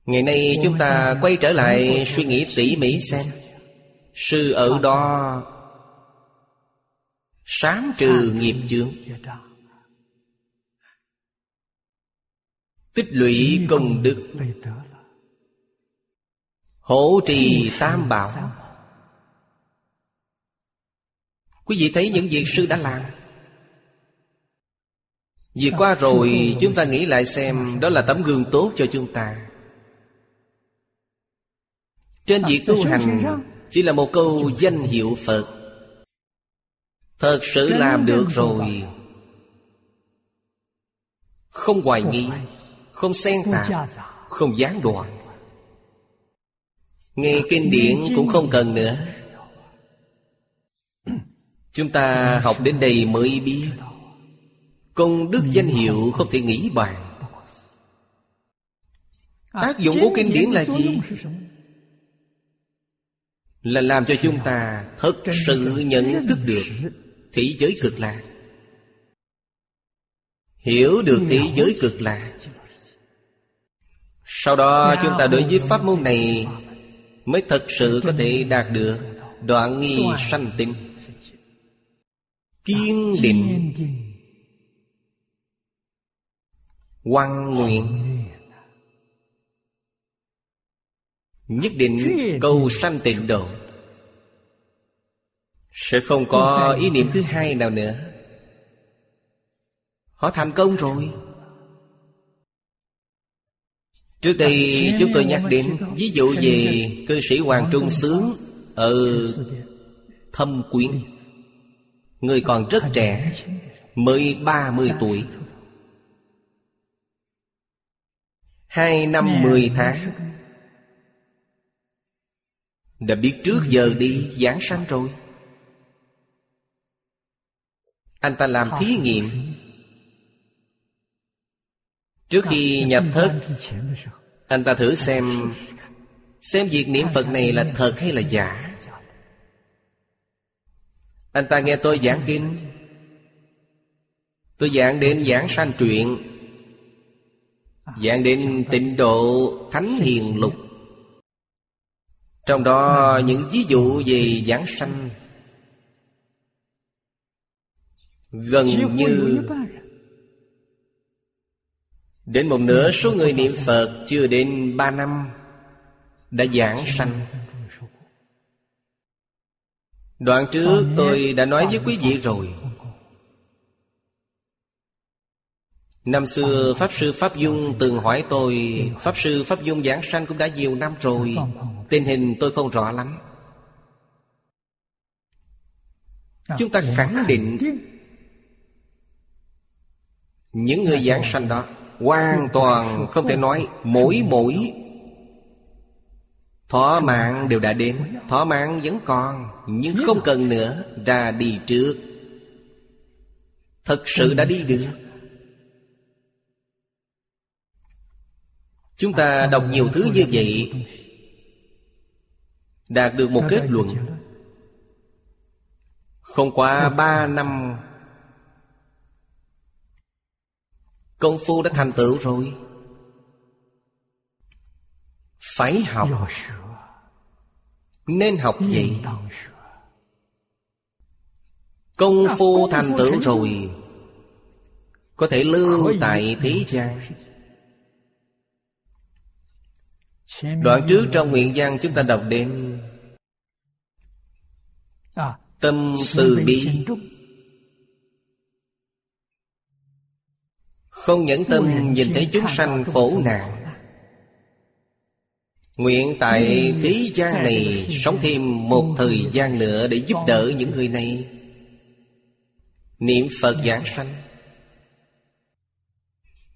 S1: Ngày nay chúng ta quay trở lại suy nghĩ tỉ mỉ xem. Sư ở đó Sám trừ nghiệp chướng. Tích lũy công đức. Hỗ trì tam bảo. Quý vị thấy những việc sư đã làm. Việc qua rồi, chúng ta nghĩ lại xem, Đó là tấm gương tốt cho chúng ta. Trên việc tu hành, Chỉ là một câu danh hiệu Phật. Thật sự làm được rồi. Không hoài nghi Không xen tạp Không gián đoạn. Nghe kinh điển cũng không cần nữa. Chúng ta học đến đây mới biết. Công đức danh hiệu không thể nghĩ bàn. Tác dụng của kinh điển là gì? Là làm cho chúng ta thật sự nhận thức được thế giới cực lạc Hiểu được thế giới cực lạc Sau đó chúng ta đối với pháp môn này Mới thật sự có thể đạt được Đoạn nghi sanh tinh Kiên định. Quan nguyện. Nhất định cầu sanh tịnh độ. Sẽ không có ý niệm thứ hai nào nữa. Họ thành công rồi. Trước đây chúng tôi nhắc đến Ví dụ về cư sĩ Hoàng Trung Sướng Ở Thâm Quyến. Người còn rất trẻ Mới 30 tuổi. Hai năm mười tháng. Đã biết trước giờ đi giảng sanh rồi Anh ta làm thí nghiệm. Trước khi nhập thất Anh ta thử xem Xem việc niệm Phật này là thật hay là giả. Anh ta nghe tôi giảng kinh. Tôi giảng đến giảng sanh truyện. Giảng đến tịnh độ Thánh Hiền Lục. Trong đó những ví dụ về giảng sanh Gần như Đến một nửa số người niệm Phật chưa đến ba năm Đã giảng sanh. Đoạn trước tôi đã nói với quý vị rồi. Năm xưa Pháp Sư Pháp Dung từng hỏi tôi Pháp Sư Pháp Dung giảng sanh cũng đã nhiều năm rồi Tình hình tôi không rõ lắm. Chúng ta khẳng định những người giảng sanh đó Hoàn toàn không thể nói mỗi mỗi. Thọ mạng đều đã đến, Thọ mạng vẫn còn, Nhưng không cần nữa, Ra đi trước. Thật sự đã đi được. Chúng ta đọc nhiều thứ như vậy, Đạt được một kết luận. Không quá ba năm Công phu đã thành tựu rồi. Phải học. Nên học gì? Công phu thành tựu rồi. Có thể lưu tại thế gian. Đoạn trước trong nguyện văn chúng ta đọc đến. Tâm từ bi Không nhẫn tâm nhìn thấy chúng sanh khổ nạn. Nguyện tại thế gian này Sống thêm một thời gian nữa Để giúp đỡ những người này. Niệm Phật giảng sanh.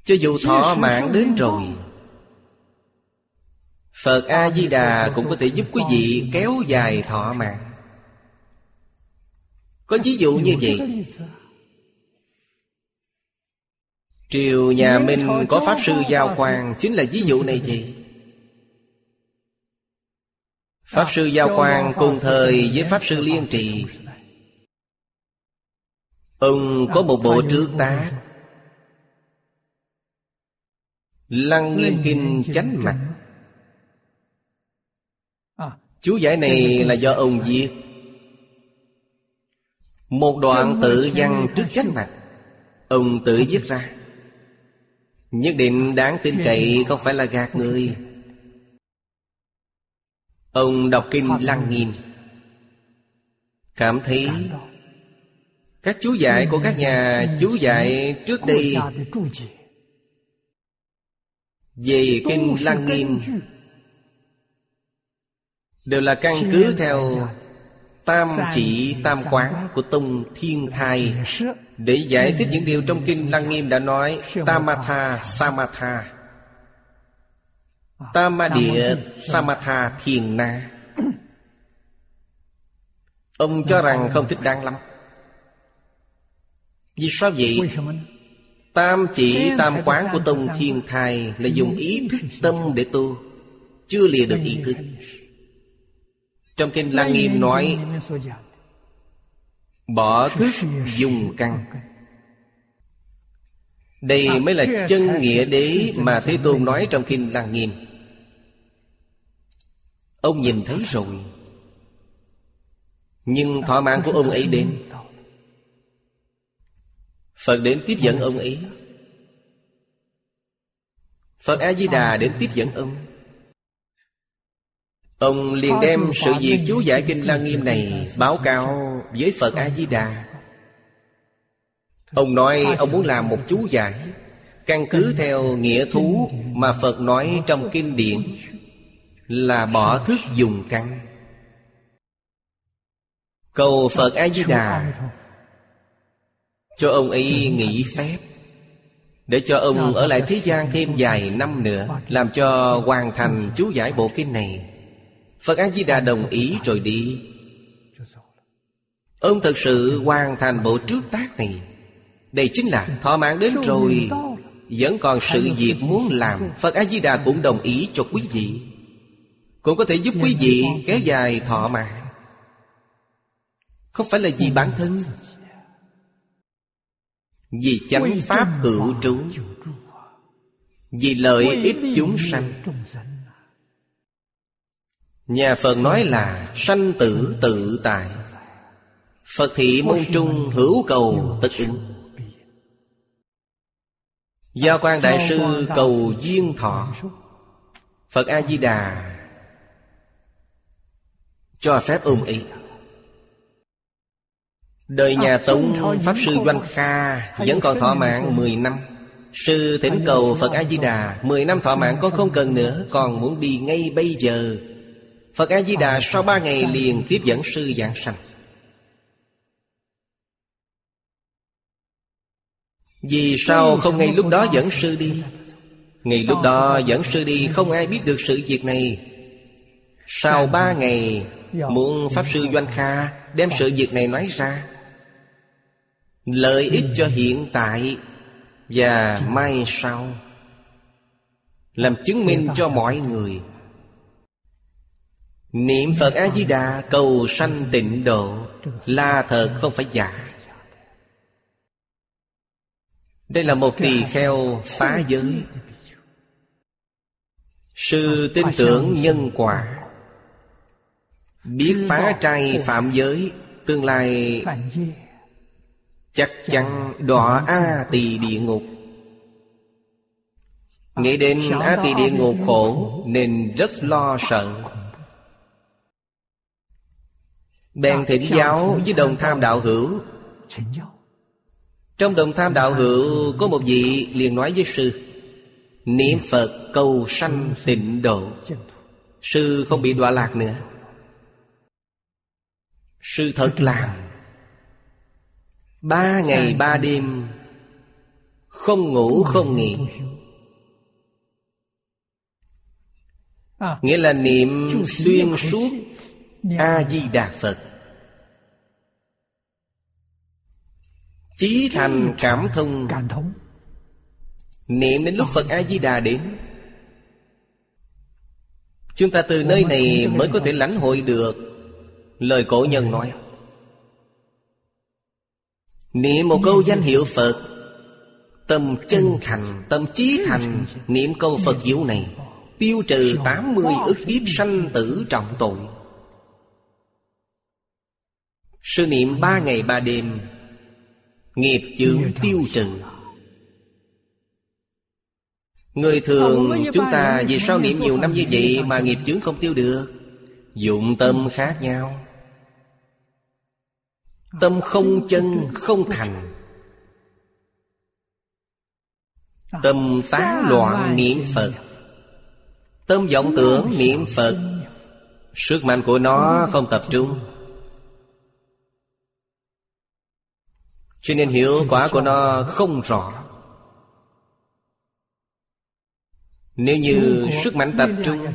S1: Cho dù thọ mạng đến rồi Phật A-di-đà cũng có thể giúp quý vị kéo dài thọ mạng. Có ví dụ như vậy Triều nhà Minh có Pháp Sư Giao Quang Chính là ví dụ này vậy Pháp Sư Giao Quang cùng thời với Pháp Sư Liên Trì. Ông có một bộ trước tá. Lăng nghiêm kinh chánh mặt. Chú giải này là do ông viết. Một đoạn tự văn trước chánh mặt. Ông tự viết ra Nhất định đáng tin cậy không phải là gạt người. Ông đọc kinh lăng nghiêm Cảm thấy Các chú giải của các nhà chú giải trước đây Về kinh lăng nghiêm Đều là căn cứ theo Tam chỉ tam quán của Tông Thiên Thai. Để giải thích những điều trong Kinh Lăng Nghiêm đã nói Tamatha Samatha. Tamadia Samatha Thiền Na. Ông cho rằng không thích đáng lắm. Vì sao vậy? Tam chỉ tam quán của Tông Thiên Thai Là dùng ý thức tâm để tu Chưa lìa được ý thức trong Kinh Lăng Nghiêm nói, Bỏ thức dùng căn. Đây mới là chân nghĩa đế Mà Thế Tôn nói trong Kinh Lăng Nghiêm. Ông nhìn thấy rồi. Nhưng thỏa mãn của ông ấy đến. Phật đến tiếp dẫn ông ấy. Phật A-di-đà đến tiếp dẫn ông. Ông liền đem sự việc chú giải Kinh Lăng Nghiêm này Báo cáo với Phật A-di-đà. Ông nói ông muốn làm một chú giải Căn cứ theo nghĩa thú Mà Phật nói trong kinh điển Là bỏ thức dùng căn. Cầu Phật A-di-đà Cho ông ấy nghỉ phép Để cho ông ở lại thế gian thêm vài năm nữa Làm cho hoàn thành chú giải bộ kinh này Phật A-di-đà đồng ý rồi đi. Ông thật sự hoàn thành bộ trước tác này. Đây chính là thọ mạng đến rồi. Vẫn còn sự việc muốn làm, Phật A-di-đà cũng đồng ý cho quý vị. Cũng có thể giúp quý vị kéo dài thọ mạng. Không phải là vì bản thân. Vì chánh pháp hữu trú. Vì lợi ích chúng sanh. Nhà Phật nói là sanh tử tự tại. Phật thị môn trung hữu cầu tất ứng. Do quan đại sư cầu duyên thọ, Phật A-di-đà Cho phép ôm ý. Đời nhà Tống Pháp Sư Doanh Kha Vẫn còn thọ mạng 10 năm. Sư thỉnh cầu Phật A-di-đà 10 năm thọ mạng con không cần nữa, Còn muốn đi ngay bây giờ. Phật A-di-đà sau ba ngày liền tiếp dẫn sư giảng sanh. Vì sao không ngay lúc đó dẫn sư đi? Ngay lúc đó dẫn sư đi, Không ai biết được sự việc này. Sau ba ngày, Muốn Pháp Sư Doanh Kha Đem sự việc này nói ra. Lợi ích cho hiện tại Và mai sau. Làm chứng minh cho mọi người. Niệm Phật A-di-đà, cầu sanh tịnh độ Là thật không phải giả. Đây là một tỳ kheo phá giới. Sư tin tưởng nhân quả. Biết phá trai phạm giới, Tương lai Chắc chắn đọa A tỳ địa ngục. Nghĩ đến A tỳ địa ngục khổ, Nên rất lo sợ. Bèn thỉnh giáo với đồng tham đạo hữu. Trong đồng tham đạo hữu Có một vị liền nói với sư Niệm Phật cầu sanh tịnh độ. Sư không bị đọa lạc nữa. Sư thật làm Ba ngày ba đêm Không ngủ không nghỉ. Nghĩa là niệm xuyên suốt A-di-đà Phật. Chí thành cảm thông. Niệm đến lúc Phật A-di-đà đến. Chúng ta từ nơi này mới có thể lãnh hội được. Lời cổ nhân nói. Niệm một câu danh hiệu Phật. Tâm chân thành, tâm trí thành. Niệm câu Phật hiệu này Tiêu trừ 80 ức kiếp sanh tử trọng tội Sư niệm ba ngày ba đêm. Nghiệp chướng tiêu trừ. Người thường chúng ta vì sao niệm nhiều năm như vậy Mà nghiệp chướng không tiêu được? Dụng tâm khác nhau. Tâm không chân không thành. Tâm tán loạn niệm Phật. Tâm vọng tưởng niệm Phật. Sức mạnh của nó không tập trung Cho nên hiệu quả của nó không rõ. Nếu như sức mạnh tập trung,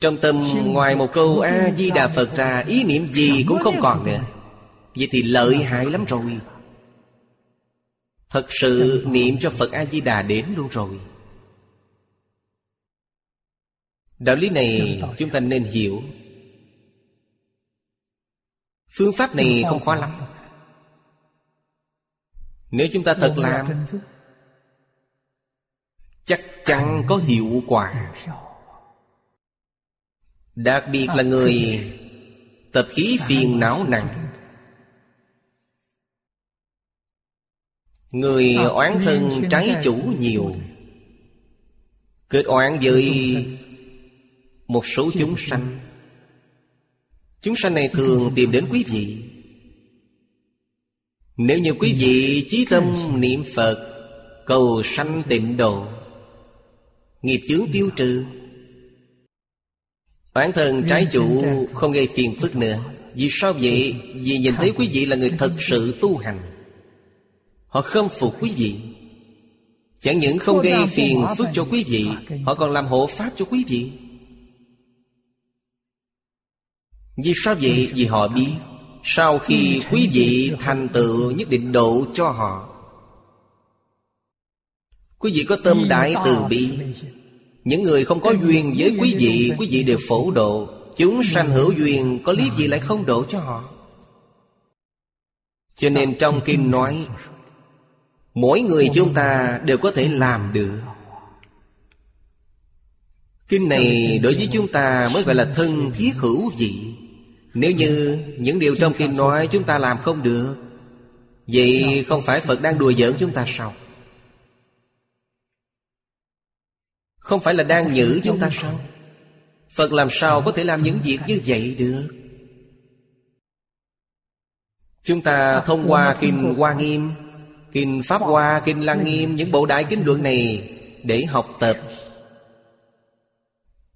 S1: Trong tâm ngoài một câu A-di-đà Phật ra, Ý niệm gì cũng không còn nữa. Vậy thì lợi hại lắm rồi. Thật sự niệm cho Phật A-di-đà đến luôn rồi. Đạo lý này chúng ta nên hiểu. Phương pháp này không khó lắm nếu chúng ta thật làm Chắc chắn có hiệu quả. Đặc biệt là người Tập khí phiền não nặng. Người oán thân trái chủ nhiều. Kết oán với một số chúng sanh. Chúng sanh này thường tìm đến quý vị Nếu như quý vị chí tâm niệm Phật Cầu sanh tịnh độ Nghiệp chướng tiêu trừ Bản thân trái chủ không gây phiền phức nữa. Vì sao vậy? Vì nhìn thấy quý vị là người thật sự tu hành. Họ khâm phục quý vị. Chẳng những không gây phiền phức cho quý vị Họ còn làm hộ pháp cho quý vị. Vì sao vậy? Vì họ biết Sau khi quý vị thành tựu nhất định độ cho họ. Quý vị có tâm đại từ bi. Những người không có duyên với quý vị Quý vị đều phổ độ. Chúng sanh hữu duyên Có lý gì lại không độ cho họ? Cho nên trong kinh nói Mỗi người chúng ta đều có thể làm được. Kinh này đối với chúng ta mới gọi là thân thiết hữu vị nếu như những điều trong kinh nói chúng ta làm không được Vậy không phải Phật đang đùa giỡn chúng ta sao? Không phải là đang nhử chúng ta sao? Phật làm sao có thể làm những việc như vậy được? Chúng ta thông qua Kinh Hoa Nghiêm Kinh Pháp Hoa, Kinh Lăng Nghiêm Những bộ đại kinh luận này Để học tập.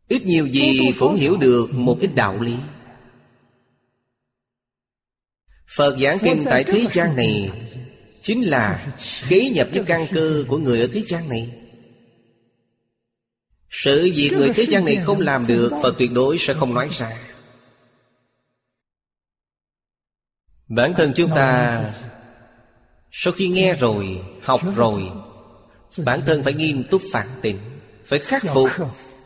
S1: Ít nhiều gì cũng hiểu được một ít đạo lý. Phật giảng kinh tại thế gian này Chính là khế nhập với căn cơ của người ở thế gian này. Sự việc người thế gian này không làm được Phật tuyệt đối sẽ không nói ra. Bản thân chúng ta Sau khi nghe rồi Học rồi Bản thân phải nghiêm túc phản tỉnh Phải khắc phục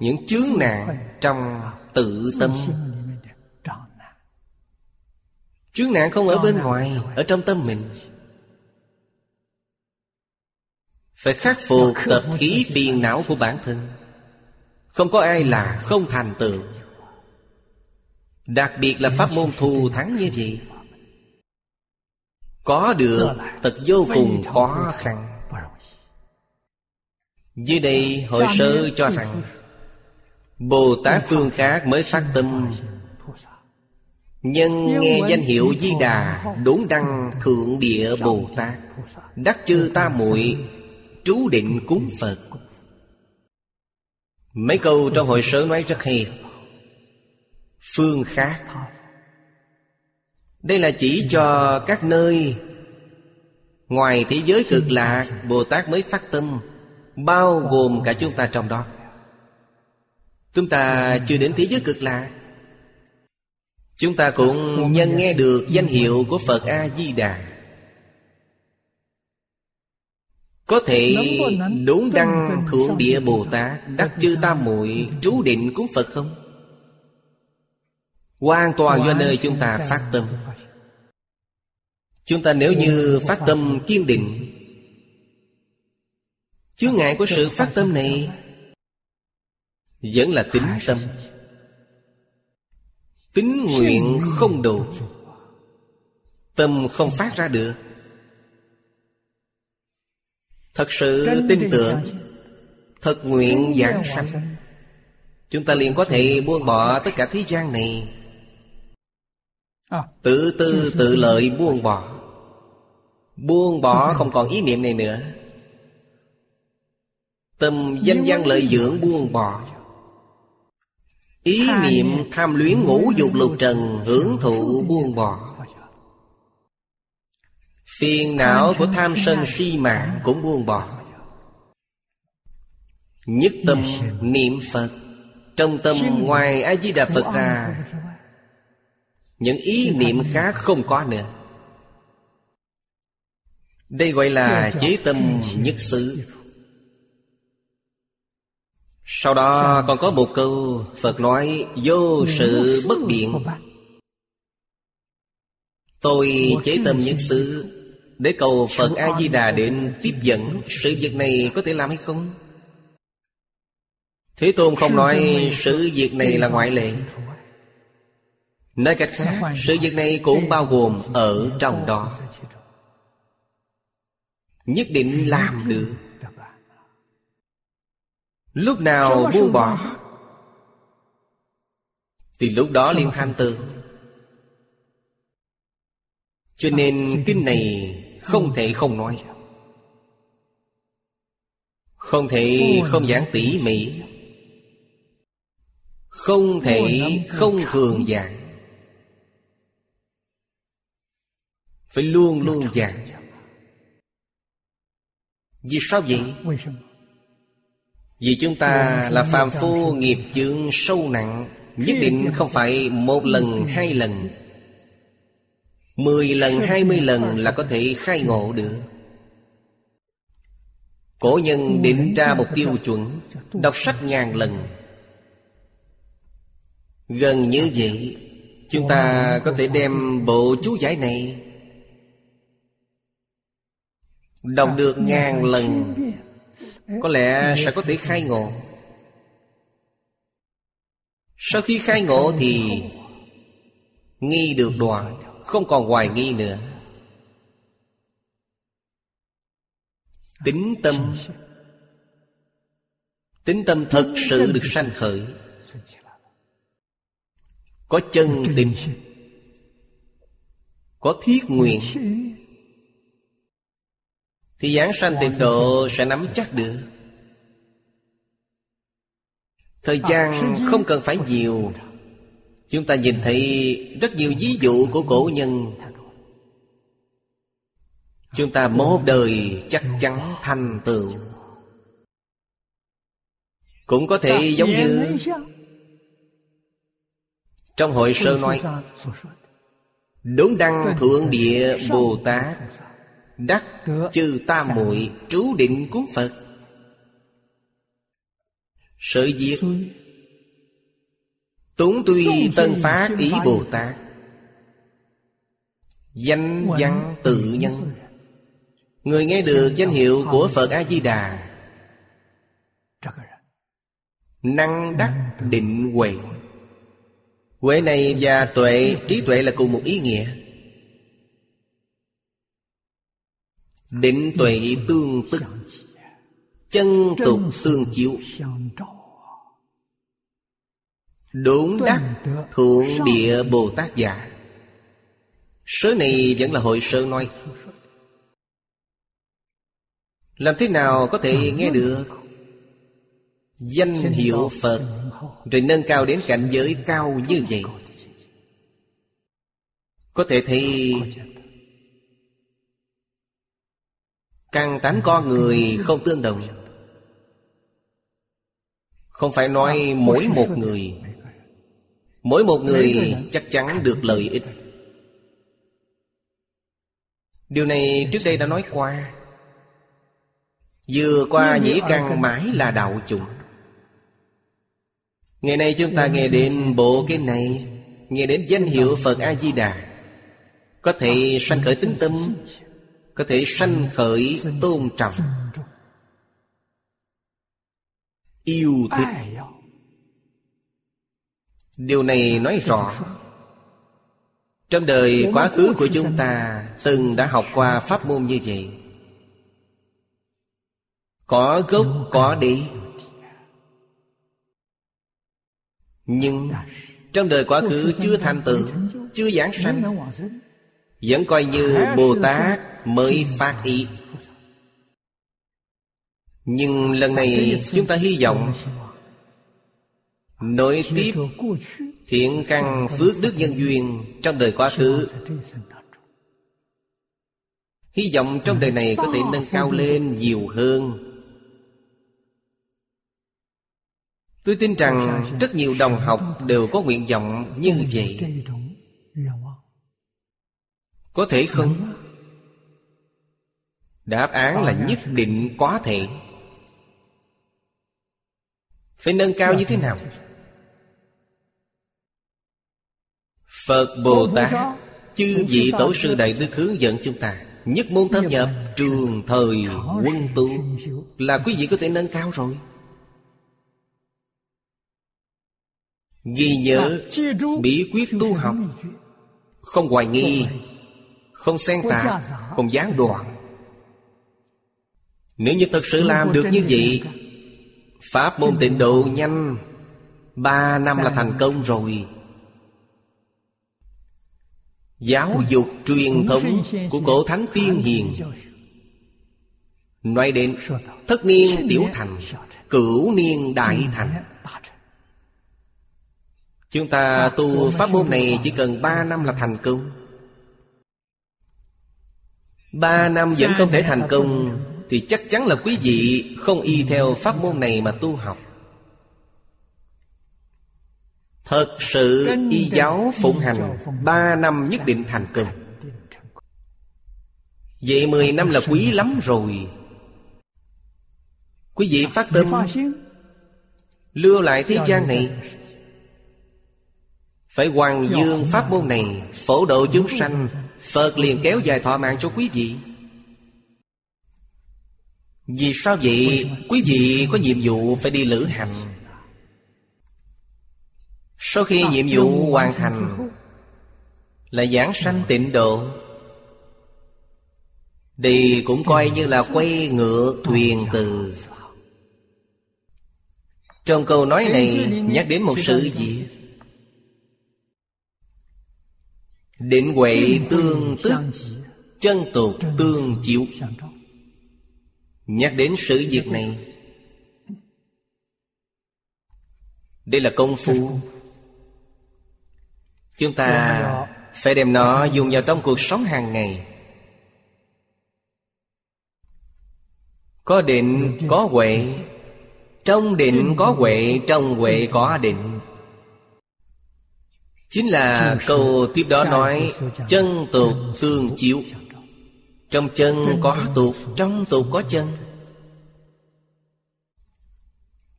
S1: những chướng nạn Trong tự tâm Chướng nạn không ở bên ngoài Ở trong tâm mình. Phải khắc phục tập khí phiền não của bản thân. Không có ai là không thành tựu. Đặc biệt là pháp môn thù thắng như vậy. Có được thật vô cùng khó khăn. Dưới đây hội sơ cho rằng Bồ Tát phương khác mới phát tâm Nhân nghe danh hiệu Di Đà Đốn đăng thượng địa Bồ Tát. Đắc chư ta muội Trú định cúng Phật. Mấy câu trong hội sớ nói rất hay. Phương khác. Đây là chỉ cho các nơi Ngoài thế giới cực lạc Bồ Tát mới phát tâm Bao gồm cả chúng ta trong đó. Chúng ta chưa đến thế giới cực lạc Chúng ta cũng nhân nghe được danh hiệu của Phật A-di-đà. Có thể đúng đăng thượng địa Bồ Tát Đắc chư tam muội trú định cúng Phật không? Hoàn toàn do nơi chúng ta phát tâm. Chúng ta nếu như phát tâm kiên định Chướng ngại của sự phát tâm này Vẫn là tính tâm Tính nguyện không đủ. Tâm không phát ra được. Thật sự tin tưởng Thật nguyện giảng sanh. Chúng ta liền có thể buông bỏ tất cả thế gian này. À, Tự tư tự lợi buông bỏ. Buông bỏ không còn ý niệm này nữa. Tâm danh văn lợi dưỡng buông bỏ Ý niệm tham luyến ngũ dục lục trần Hưởng thụ buông bỏ. Phiền não của tham sân si mạng cũng buông bỏ. Nhất tâm niệm Phật Trong tâm ngoài A-di-đà Phật ra Những ý niệm khác không có nữa. Đây gọi là chế tâm nhất xứ sau đó còn có một câu Phật nói, Vô sự bất biện. Tôi chế tâm nhất xứ để cầu Phật A-di-đà đến tiếp dẫn. Sự việc này có thể làm hay không? Thế Tôn không nói sự việc này là ngoại lệ. Nói cách khác, Sự việc này cũng bao gồm ở trong đó. Nhất định làm được. Lúc nào buông bỏ? Thì lúc đó liên thanh từ Cho nên kinh này không thể không nói. Không thể không giảng tỉ mỉ. Không thể không thường giảng. Phải luôn luôn giảng. Vì sao vậy? Vì chúng ta là phàm phu nghiệp chướng sâu nặng Nhất định không phải một lần, hai lần. Mười lần, hai mươi lần là có thể khai ngộ được. Cổ nhân định ra một tiêu chuẩn Đọc sách ngàn lần. Gần như vậy Chúng ta có thể đem bộ chú giải này. Đọc được ngàn lần có lẽ sẽ có thể khai ngộ. Sau khi khai ngộ thì Nghi được đoạn, Không còn hoài nghi nữa. Tính tâm. Tính tâm thật sự được sanh khởi. Có chân tình. Có thiết nguyện thì giảng sanh tịnh độ sẽ nắm chắc được. Thời gian không cần phải nhiều. Chúng ta nhìn thấy rất nhiều ví dụ của cổ nhân. Chúng ta một đời chắc chắn thành tựu. Cũng có thể giống như Trong hội sơ nói Đốn đăng thượng địa Bồ Tát. Đắc chư tam muội trú định cúng Phật. Sự việc Túng tuy tân phát ý Bồ Tát. Danh văn tự nhân. Người nghe được danh hiệu của Phật A-di-đà. Năng đắc định huệ. Huệ này và tuệ, trí tuệ là cùng một ý nghĩa Định tuệ tương tức Chân tục tương chiếu. Đốn đắc thượng địa Bồ Tát giả. Sớ này vẫn là hội sơ nói. Làm thế nào có thể nghe được? Danh hiệu Phật Rồi nâng cao đến cảnh giới cao như vậy. Có thể thấy Căn tánh con người không tương đồng. Không phải nói mỗi một người Mỗi một người chắc chắn được lợi ích. Điều này trước đây đã nói qua. Vừa qua nhĩ căn mãi là đạo chủng. Ngày nay chúng ta nghe đến bộ kinh này Nghe đến danh hiệu Phật A-di-đà Có thể sanh khởi tính tâm có thể sanh khởi tôn trọng yêu thích. Điều này nói rõ. Trong đời quá khứ của chúng ta, từng đã học qua pháp môn như vậy. Có gốc, có đi nhưng trong đời quá khứ chưa thành tựu, chưa giảng sanh vẫn coi như bồ tát mới phát ý. Nhưng lần này chúng ta hy vọng Nối tiếp thiện căn phước đức nhân duyên Trong đời quá khứ. Hy vọng trong đời này có thể nâng cao lên nhiều hơn. Tôi tin rằng rất nhiều đồng học đều có nguyện vọng như vậy. Có thể không? Đáp án là nhất định có thể Phải nâng cao như thế nào? Phật Bồ Tát, Chư vị Tổ sư Đại Đức hướng dẫn chúng ta Nhất môn thâm nhập trường thời quân tu Là quý vị có thể nâng cao rồi Ghi nhớ, bí quyết tu học, Không hoài nghi không xen tạp Không gián đoạn Nếu như thật sự làm được như vậy Pháp môn tịnh độ nhanh. Ba năm là thành công rồi. Giáo dục truyền thống của cổ thánh tiên hiền. Nói đến thất niên tiểu thành Cửu niên đại thành. Chúng ta tu pháp môn này chỉ cần ba năm là thành công Ba năm vẫn không thể thành công Thì chắc chắn là quý vị không y theo pháp môn này mà tu học. Thật sự y giáo phụng hành Ba năm nhất định thành công. Vậy mười năm là quý lắm rồi. Quý vị phát tâm Lưu lại thế gian này. Phải hoàng dương pháp môn này Phổ độ chúng sanh Phật liền kéo dài thọ mạng cho quý vị. Vì sao vậy? Quý vị có nhiệm vụ phải đi lữ hành. Sau khi nhiệm vụ hoàn thành, Là giảng sanh tịnh độ, Thì cũng coi như là quay ngựa thuyền từ. Trong câu nói này nhắc đến một sự gì Định huệ tương tức Chân tục tương chịu Nhắc đến sự việc này Đây là công phu. Chúng ta phải đem nó dùng vào trong cuộc sống hàng ngày. Có định, có huệ. Trong định có huệ, trong huệ có định. Chính là câu tiếp đó nói Chân tục tương chiếu Trong chân có tục Trong tục có chân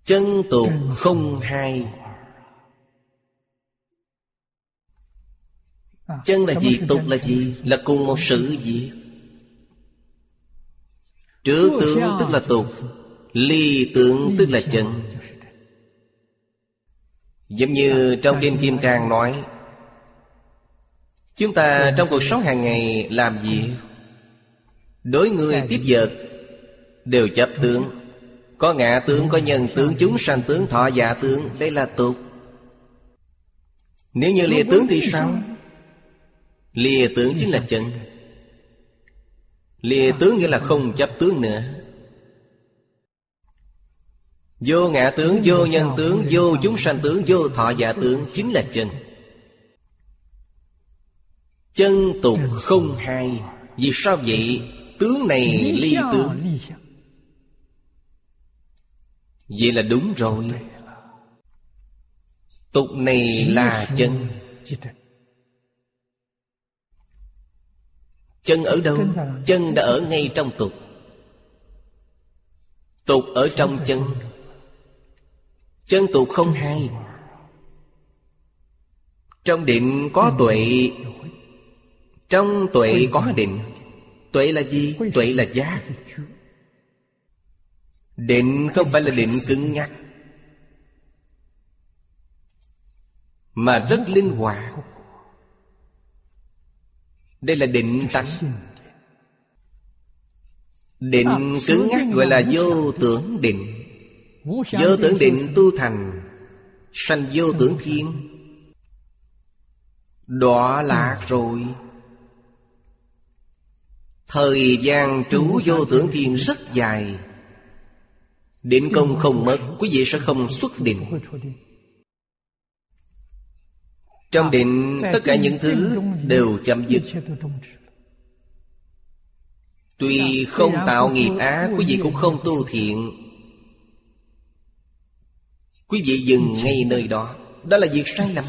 S1: Chân tục không hai Chân là gì? Tục là gì? Là cùng một sự gì? Trước tướng tức là tục Ly tướng tức là chân Giống như trong Kinh Kim Cang nói Chúng ta trong cuộc sống hàng ngày làm gì? Đối người tiếp vật Đều chấp tướng. Có ngã tướng, có nhân tướng, chúng sanh tướng, thọ giả tướng. Đây là tục. Nếu như lìa tướng thì sao? Lìa tướng chính là chân. Lìa tướng nghĩa là không chấp tướng nữa. Vô ngã tướng, vô nhân tướng, vô chúng sanh tướng, vô thọ giả tướng Chính là chân. Chân tục không hai. Vì sao vậy? Tướng này ly tướng. Vậy là đúng rồi. Tục này là chân. Chân ở đâu? Chân đã ở ngay trong tục. Tục ở trong chân Chân tục không hai Trong định có tuệ. Trong tuệ có định. Tuệ là gì? Tuệ là giác Định không phải là định cứng nhắc, Mà rất linh hoạt. Đây là định tánh. Định cứng nhắc gọi là vô tưởng định. Vô tưởng định tu thành Sanh vô tưởng thiên. Đọa lạc rồi. Thời gian trú vô tưởng thiên rất dài. Định công không mất Quý vị sẽ không xuất định. Trong định tất cả những thứ đều chấm dứt. Tuy không tạo nghiệp á Quý vị cũng không tu. thiện Quý vị dừng ngay nơi đó. Đó là việc sai lầm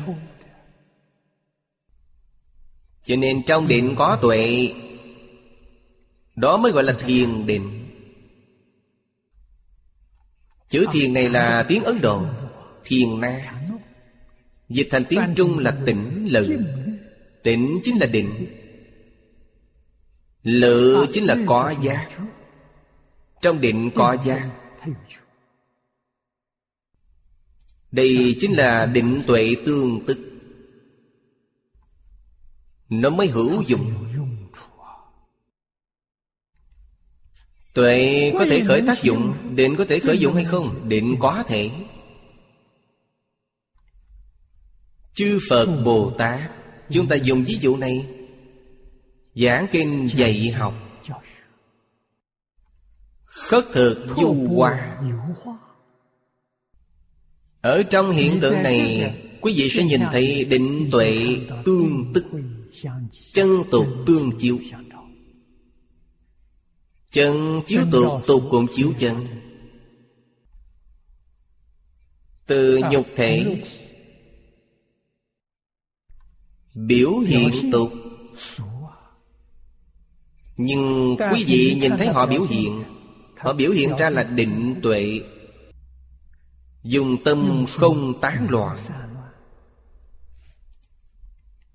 S1: Cho nên trong định có tuệ, Đó mới gọi là thiền định Chữ thiền này là tiếng Ấn Độ, Thiền na. Dịch thành tiếng Trung là tỉnh lự. Tỉnh chính là định. Lự chính là có giác Trong định có giác đây chính là định tuệ tương tức. Nó mới hữu dụng. Tuệ có thể khởi tác dụng, Định có thể khởi dụng hay không, Định có thể. Chư Phật Bồ Tát, Chúng ta dùng ví dụ này. Giảng kinh dạy học. Khất thực du hoa. Ở trong hiện tượng này Quý vị sẽ nhìn thấy định tuệ tương tức Chân tục tương chiếu. Chân chiếu tục tục cũng chiếu chân. Từ nhục thể Biểu hiện tục Nhưng quý vị nhìn thấy họ biểu hiện Họ biểu hiện ra là định tuệ Dùng tâm không tán loạn.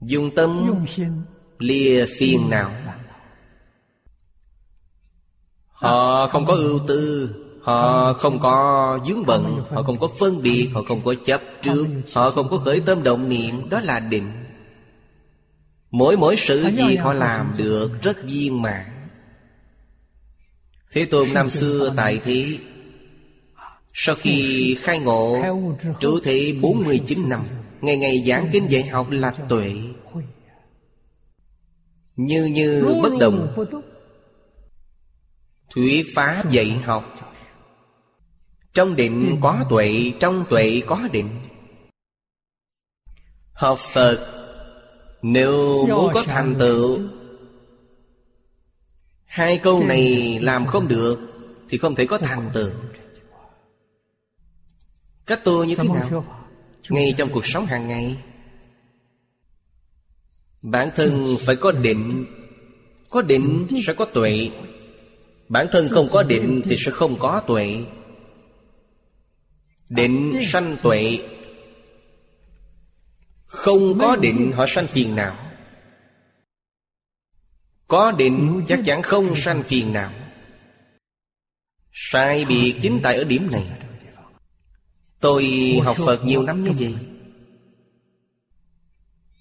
S1: Dùng tâm lìa phiền não. Họ không có ưu tư Họ không có dướng bận Họ không có phân biệt Họ không có chấp trước Họ không có khởi tâm động niệm Đó là định. Mỗi mỗi sự gì họ làm được rất viên mãn. Thế Tôn năm xưa tại thế sau khi khai ngộ Trụ thị 49 năm, Ngày ngày giảng kinh dạy học là tuệ. Như như bất động Thuyết phá dạy học. Trong định có tuệ, Trong tuệ có định. Học Phật, Nếu muốn có thành tựu, Hai câu này làm không được Thì không thể có thành tựu. Cách tu như thế nào? Ngay trong cuộc sống hàng ngày. Bản thân phải có định. Có định sẽ có tuệ. Bản thân không có định thì sẽ không có tuệ. Định sanh tuệ. Không có định họ sanh phiền não Có định chắc chắn không sanh phiền não Sai biệt chính tại ở điểm này Tôi học Phật nhiều năm như vậy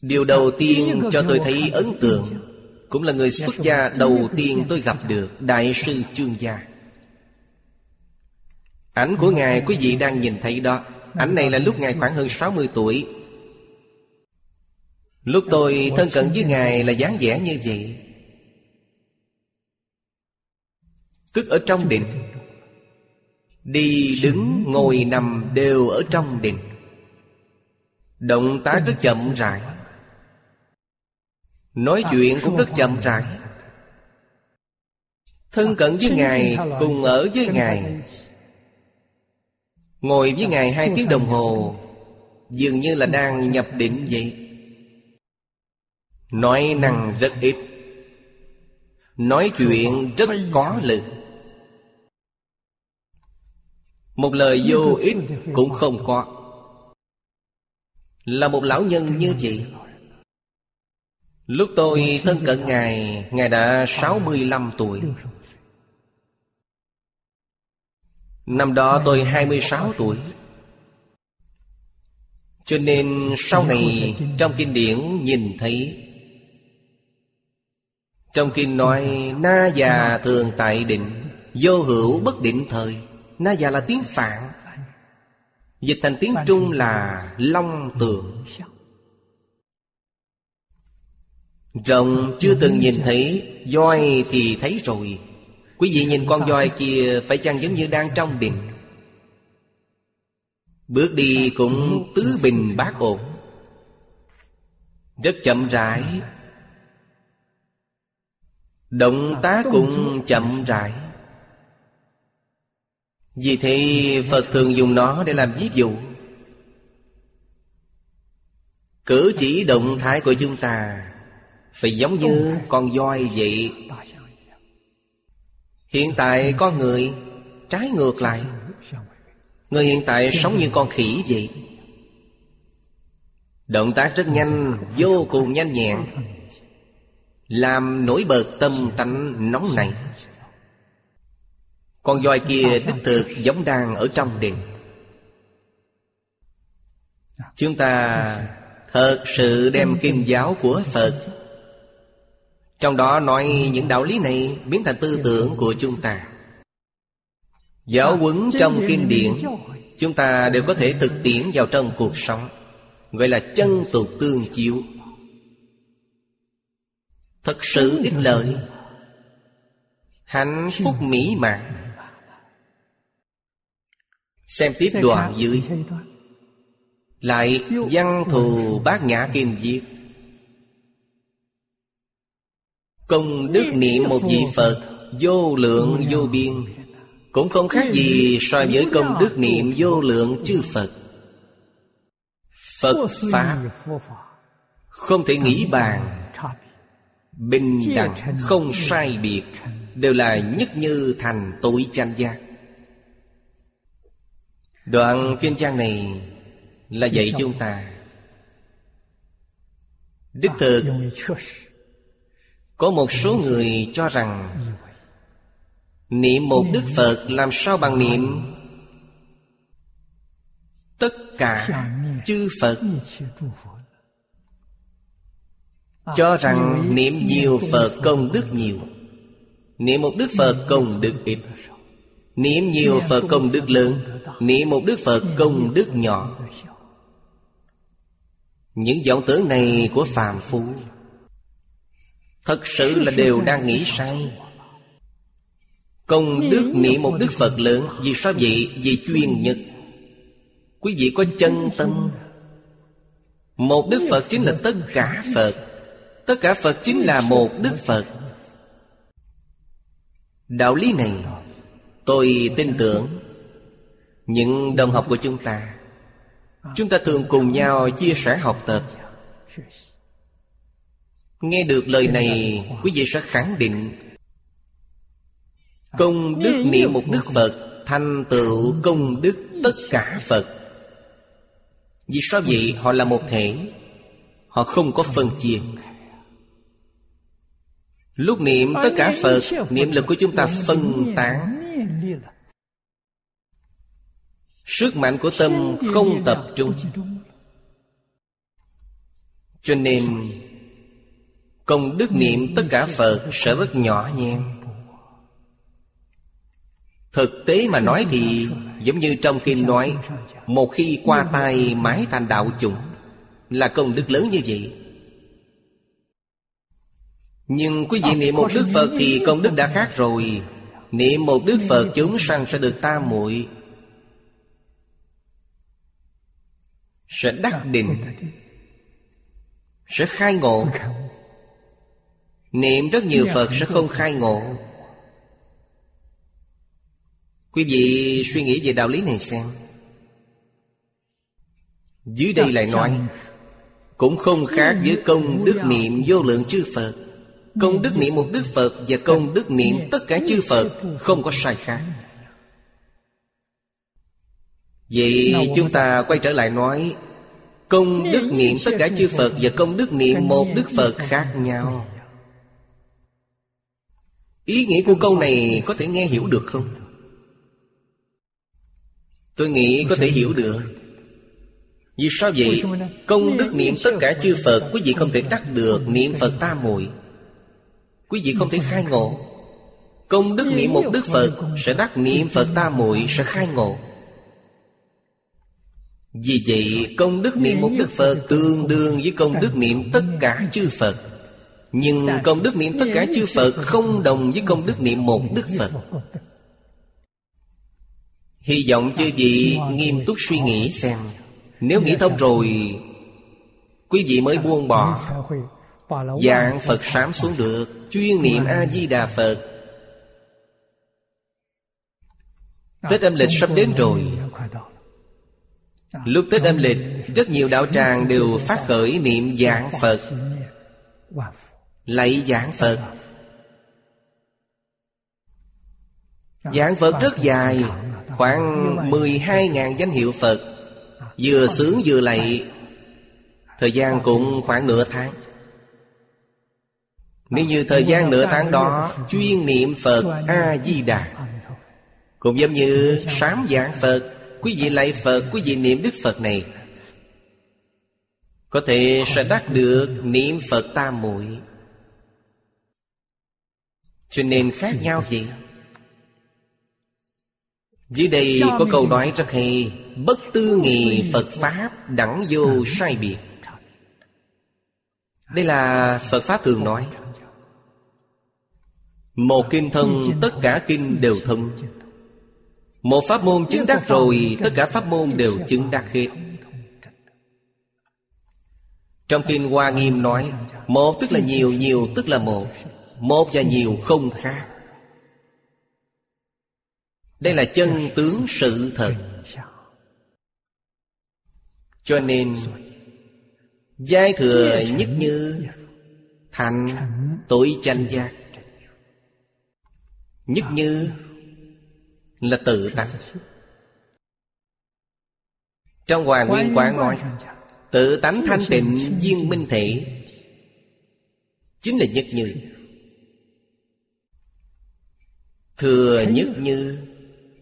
S1: Điều đầu tiên cho tôi thấy ấn tượng cũng là người xuất gia đầu tiên tôi gặp được Đại sư Chương Gia. Ảnh của Ngài quý vị đang nhìn thấy đó. Ảnh này là lúc Ngài khoảng hơn 60 tuổi. Lúc tôi thân cận với Ngài là dáng vẻ như vậy. Tức ở trong định Đi đứng ngồi nằm đều ở trong định Động tác rất chậm rãi. Nói chuyện cũng rất chậm rãi. Thân cận với Ngài Cùng ở với Ngài. Ngồi với Ngài hai tiếng đồng hồ Dường như là đang nhập định vậy. Nói năng rất ít. Nói chuyện rất có lực một lời vô ích cũng không có. Là một lão nhân như vậy Lúc tôi thân cận Ngài Ngài đã 65 tuổi. Năm đó tôi 26 tuổi. Cho nên sau này trong kinh điển nhìn thấy, Trong kinh nói, Na già thường tại định, Vô hữu bất định thời. Na già là tiếng Phạn. Dịch thành tiếng Trung là Long tượng Rồng chưa từng nhìn thấy, Voi thì thấy rồi. Quý vị nhìn con voi kia Phải chăng giống như đang trong đình Bước đi cũng tứ bình bát ổn. Rất chậm rãi. Động tác cũng chậm rãi. Vì thế Phật thường dùng nó để làm ví dụ. Cử chỉ động thái của chúng ta phải giống như con voi vậy. Hiện tại con người Trái ngược lại. Người hiện tại sống như con khỉ vậy. Động tác rất nhanh, Vô cùng nhanh nhẹn. Làm nổi bật tâm tánh nóng này. Con voi kia đích thực giống đang ở trong đình Chúng ta thật sự đem kim giáo của Phật. Trong đó nói những đạo lý này biến thành tư tưởng của chúng ta. Giáo huấn trong kinh điển Chúng ta đều có thể thực tiễn vào trong cuộc sống. Gọi là chân tục tương chiếu. Thật sự ích lợi. Hạnh phúc mỹ mãn. Xem tiếp đoạn dưới. Lại văn thù bát nhã kim viết Công đức niệm một vị Phật Vô lượng vô biên. Cũng không khác gì so với công đức niệm vô lượng chư Phật. Phật Pháp Không thể nghĩ bàn. Bình đẳng không sai biệt Đều là nhất như thành tội chanh giác Đoạn kinh trang này Là dạy chúng ta. Đích thực Có một số người cho rằng Niệm một Đức Phật làm sao bằng niệm? Tất cả chư Phật Cho rằng niệm nhiều Phật công đức nhiều. Niệm một Đức Phật công đức ít Niệm nhiều Phật công đức lớn Niệm một Đức Phật công đức nhỏ. Những vọng tưởng này của phàm phu Thật sự là đều đang nghĩ sai. Công đức niệm một Đức Phật lớn Vì sao vậy? Vì chuyên nhất. Quý vị có chân tâm. Một Đức Phật chính là tất cả Phật. Tất cả Phật chính là một Đức Phật. Đạo lý này Tôi tin tưởng. Những đồng học của chúng ta Chúng ta thường cùng nhau chia sẻ học tập. Nghe được lời này, Quý vị sẽ khẳng định, Công đức niệm một Đức Phật Thành tựu công đức tất cả Phật. Vì sao vậy? Họ là một thể. Họ không có phân chia. Lúc niệm tất cả Phật, Niệm lực của chúng ta phân tán. Sức mạnh của tâm không tập trung. Cho nên Công đức niệm tất cả Phật sẽ rất nhỏ nhen Thực tế mà nói thì Giống như trong kinh nói Một khi qua tay mái thành đạo chủng Là công đức lớn như vậy. Nhưng quý vị niệm một Đức Phật Thì công đức đã khác rồi. Niệm một Đức Phật chúng sanh sẽ được tam muội Sẽ đắc định, Sẽ khai ngộ. Niệm rất nhiều Phật sẽ không khai ngộ. Quý vị suy nghĩ về đạo lý này xem. Dưới đây lại nói, Cũng không khác với công đức niệm vô lượng chư Phật. Công đức niệm một Đức Phật Và công đức niệm tất cả chư Phật Không có sai khác. Vậy chúng ta quay trở lại nói Công đức niệm tất cả chư Phật Và công đức niệm một Đức Phật khác nhau. Ý nghĩa của câu này có thể nghe hiểu được không? Tôi nghĩ có thể hiểu được. Vì sao vậy? Công đức niệm tất cả chư Phật Quý vị không thể đắc được niệm Phật tam muội Quý vị không thể khai ngộ. Công đức niệm một Đức Phật Sẽ đắc niệm Phật tam muội Sẽ khai ngộ vì vậy, công đức niệm một Đức Phật Tương đương với công đức niệm tất cả chư Phật. Nhưng công đức niệm tất cả chư Phật Không đồng với công đức niệm một Đức Phật. Hy vọng chư vị nghiêm túc suy nghĩ xem. Nếu nghĩ thông rồi, Quý vị mới buông bỏ. Dạng Phật sám xuống được, Chuyên niệm A-di-đà Phật. Tết âm lịch sắp đến rồi. Lúc Tết âm lịch, Rất nhiều đạo tràng đều phát khởi niệm giảng Phật. Lạy giảng Phật. Giảng Phật rất dài, Khoảng 12.000 danh hiệu Phật. Vừa sướng vừa lạy. Thời gian cũng khoảng nửa tháng. Nếu như thời gian nửa tháng đó Chuyên niệm Phật A-di-đà Cũng giống như sám giảng Phật Quý vị lạy Phật Quý vị niệm Đức Phật này. Có thể sẽ đắc được niệm Phật tam muội. Cho nên khác nhau gì Dưới đây có câu nói rất hay Bất tư nghị Phật Pháp đẳng vô sai biệt. Đây là Phật Pháp thường nói. Một kinh thông tất cả kinh đều thông một pháp môn chứng đắc rồi Tất cả pháp môn đều chứng đắc hết. Trong kinh Hoa Nghiêm nói Một tức là nhiều, nhiều tức là một Một và nhiều không khác. Đây là chân tướng sự thật. Cho nên Giai thừa nhất như Thành tội chanh giác. Nhất như là tự tánh Trong Hoàng Nguyên Quán nói Tự tánh thanh tịnh viên minh thể Chính là nhất như. Thừa nhất như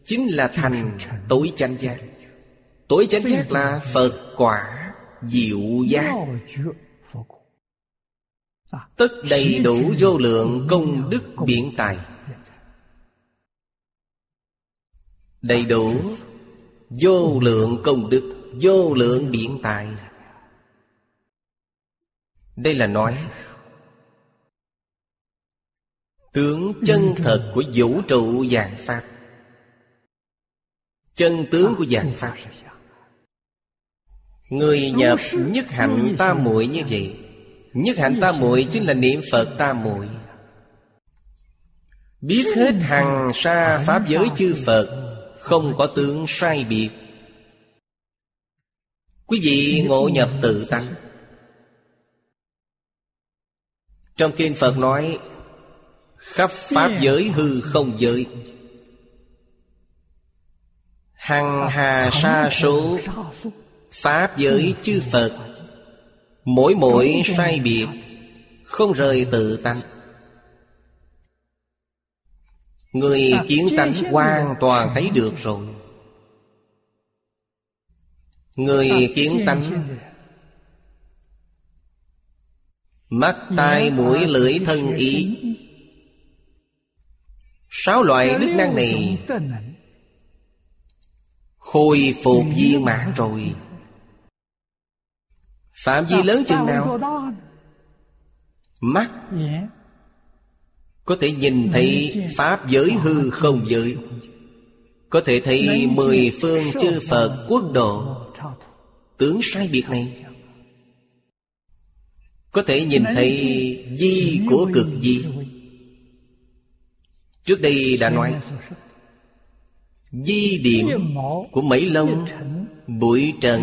S1: Chính là thành tối chánh giác. Tối chánh giác là Phật quả diệu giác. Tất đầy đủ vô lượng công đức biện tài Đầy đủ. Vô lượng công đức, Vô lượng biện tài. Đây là nói, Tướng chân thật của vũ trụ dạng Pháp. Chân tướng của dạng Pháp. Người nhập nhất hạnh ta muội như vậy. Nhất hạnh ta muội chính là niệm Phật ta muội. Biết hết hằng sa Pháp giới chư Phật không có tướng sai biệt. Quý vị ngộ nhập tự tánh. Trong kinh Phật nói, Khắp Pháp giới hư không giới. Hằng hà sa số, Pháp giới chư Phật. Mỗi mỗi sai biệt, Không rời tự tánh. Người kiến tánh hoàn toàn thấy được rồi. Người kiến tánh Mắt, tai, mũi, lưỡi, thân, ý. Sáu loại đức năng này Khôi phục viên mãn rồi. Phạm vi lớn chừng nào? Mắt có thể nhìn thấy Pháp giới hư không giới. Có thể thấy mười phương chư Phật quốc độ. Tướng sai biệt này. Có thể nhìn thấy di của cực di. Trước đây đã nói, Di điểm của mấy lông Bụi trần.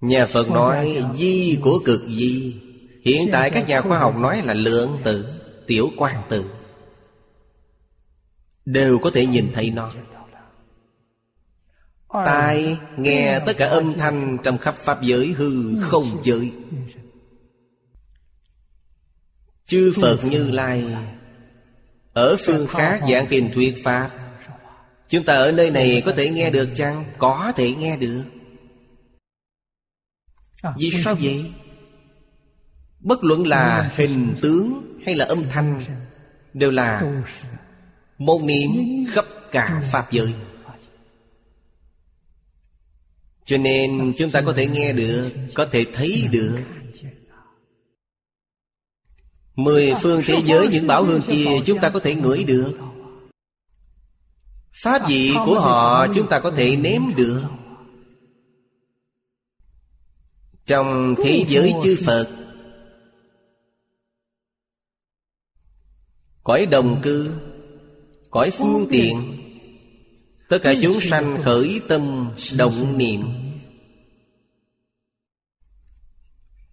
S1: Nhà Phật nói di của cực di. Hiện tại các nhà khoa học nói là lượng tử Tiểu quan tử Đều có thể nhìn thấy nó. Tai nghe tất cả âm thanh Trong khắp Pháp giới hư không giới. Chư Phật Như Lai Ở phương khác giảng kinh thuyết Pháp. Chúng ta ở nơi này có thể nghe được chăng? Có thể nghe được. Vì sao vậy? Bất luận là hình tướng hay là âm thanh Đều là một niệm khắp cả Pháp giới. Cho nên chúng ta có thể nghe được Có thể thấy được Mười phương thế giới những bảo hương kia Chúng ta có thể ngửi được. Pháp vị của họ chúng ta có thể nếm được. Trong thế giới chư Phật Cõi đồng cư Cõi phương tiện Tất cả chúng sanh khởi tâm động niệm.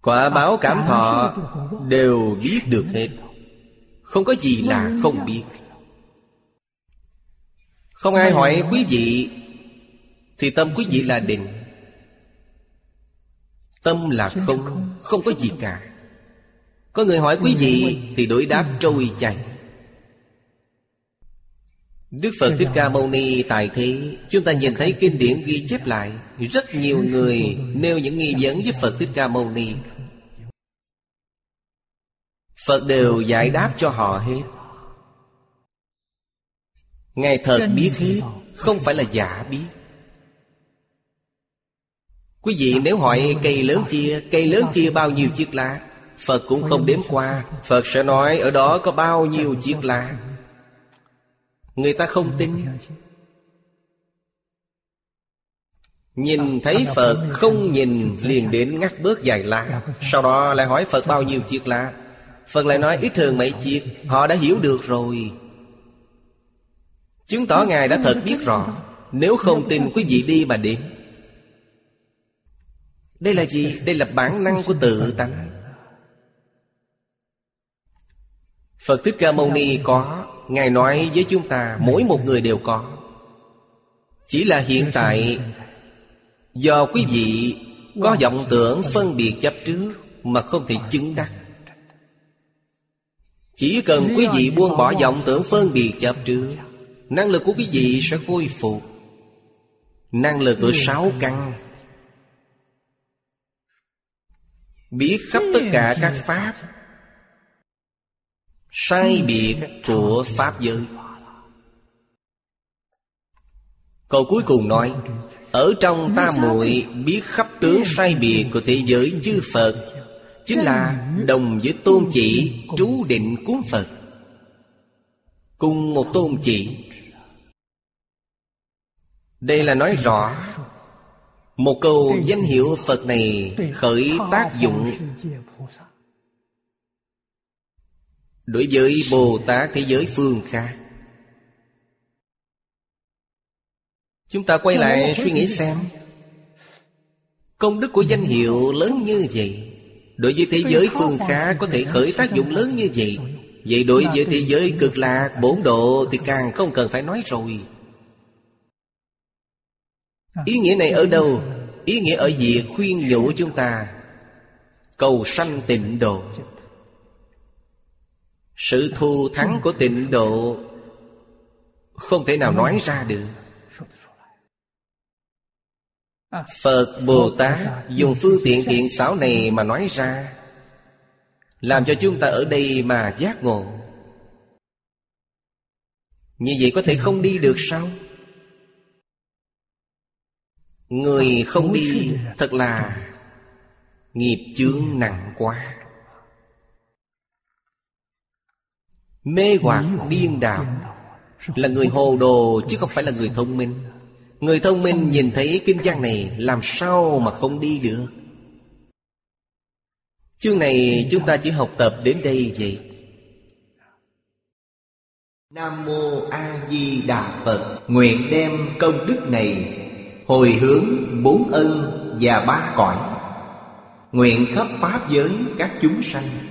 S1: Quả báo cảm thọ Đều biết được hết. Không có gì là không biết. Không ai hỏi quý vị Thì tâm quý vị là định. Tâm là không Không. có gì cả. Có người hỏi quý vị Thì đối đáp trôi chảy Đức Phật Thích Ca Mâu Ni tại thế Chúng ta nhìn thấy kinh điển ghi chép lại Rất nhiều người nêu những nghi vấn với Phật Thích Ca Mâu Ni. Phật đều giải đáp cho họ hết. Ngài thật biết hết Không phải là giả biết. Quý vị nếu hỏi cây lớn kia Cây lớn kia bao nhiêu chiếc lá? Phật cũng không đếm qua. Phật sẽ nói ở đó có bao nhiêu chiếc lá Người ta không tin. Nhìn thấy Phật không nhìn liền đến ngắt bước vài lá Sau đó lại hỏi Phật bao nhiêu chiếc lá Phật lại nói, ít thường mấy chiếc, Họ đã hiểu được rồi. Chứng tỏ Ngài đã thật biết rõ, Nếu không tin quý vị đi mà điểm Đây là gì? Đây là bản năng của tự tánh. Phật Thích Ca Mâu Ni có, Ngài nói với chúng ta, Mỗi một người đều có. Chỉ là hiện tại, Do quý vị Có vọng tưởng phân biệt chấp trước Mà không thể chứng đắc. Chỉ cần quý vị buông bỏ vọng tưởng phân biệt chấp trước, Năng lực của quý vị sẽ khôi phục. Năng lực của sáu căn. Biết khắp tất cả các pháp Sai biệt của Pháp giới. Câu cuối cùng nói, Ở trong ta muội biết khắp tướng sai biệt của thế giới chư Phật, Chính là đồng với tôn chỉ trú định cuốn Phật. Cùng một tôn chỉ. Đây là nói rõ Một câu danh hiệu Phật này khởi tác dụng Đối với Bồ Tát thế giới phương khác. Chúng ta quay lại suy nghĩ xem. Công đức của danh hiệu lớn như vậy Đối với thế giới phương khác có thể khởi tác dụng lớn như vậy. Vậy đối với thế giới cực lạc bổn độ Thì càng không cần phải nói rồi. Ý nghĩa này ở đâu? Ý nghĩa ở việc khuyên nhủ chúng ta Cầu sanh tịnh độ sự thù thắng của tịnh độ Không thể nào nói ra được. Phật Bồ Tát dùng phương tiện thiện xảo này mà nói ra, Làm cho chúng ta ở đây mà giác ngộ. Như vậy có thể không đi được sao? Người không đi thật là Nghiệp chướng nặng quá. Mê hoặc điên đạo Là người hồ đồ chứ không phải là người thông minh. Người thông minh nhìn thấy kinh văn này Làm sao mà không đi được? Chương này chúng ta chỉ học tập đến đây vậy.
S2: Nam Mô A Di Đà Phật, Nguyện đem công đức này Hồi hướng bốn ân và ba cõi. Nguyện khắp Pháp giới các chúng sanh.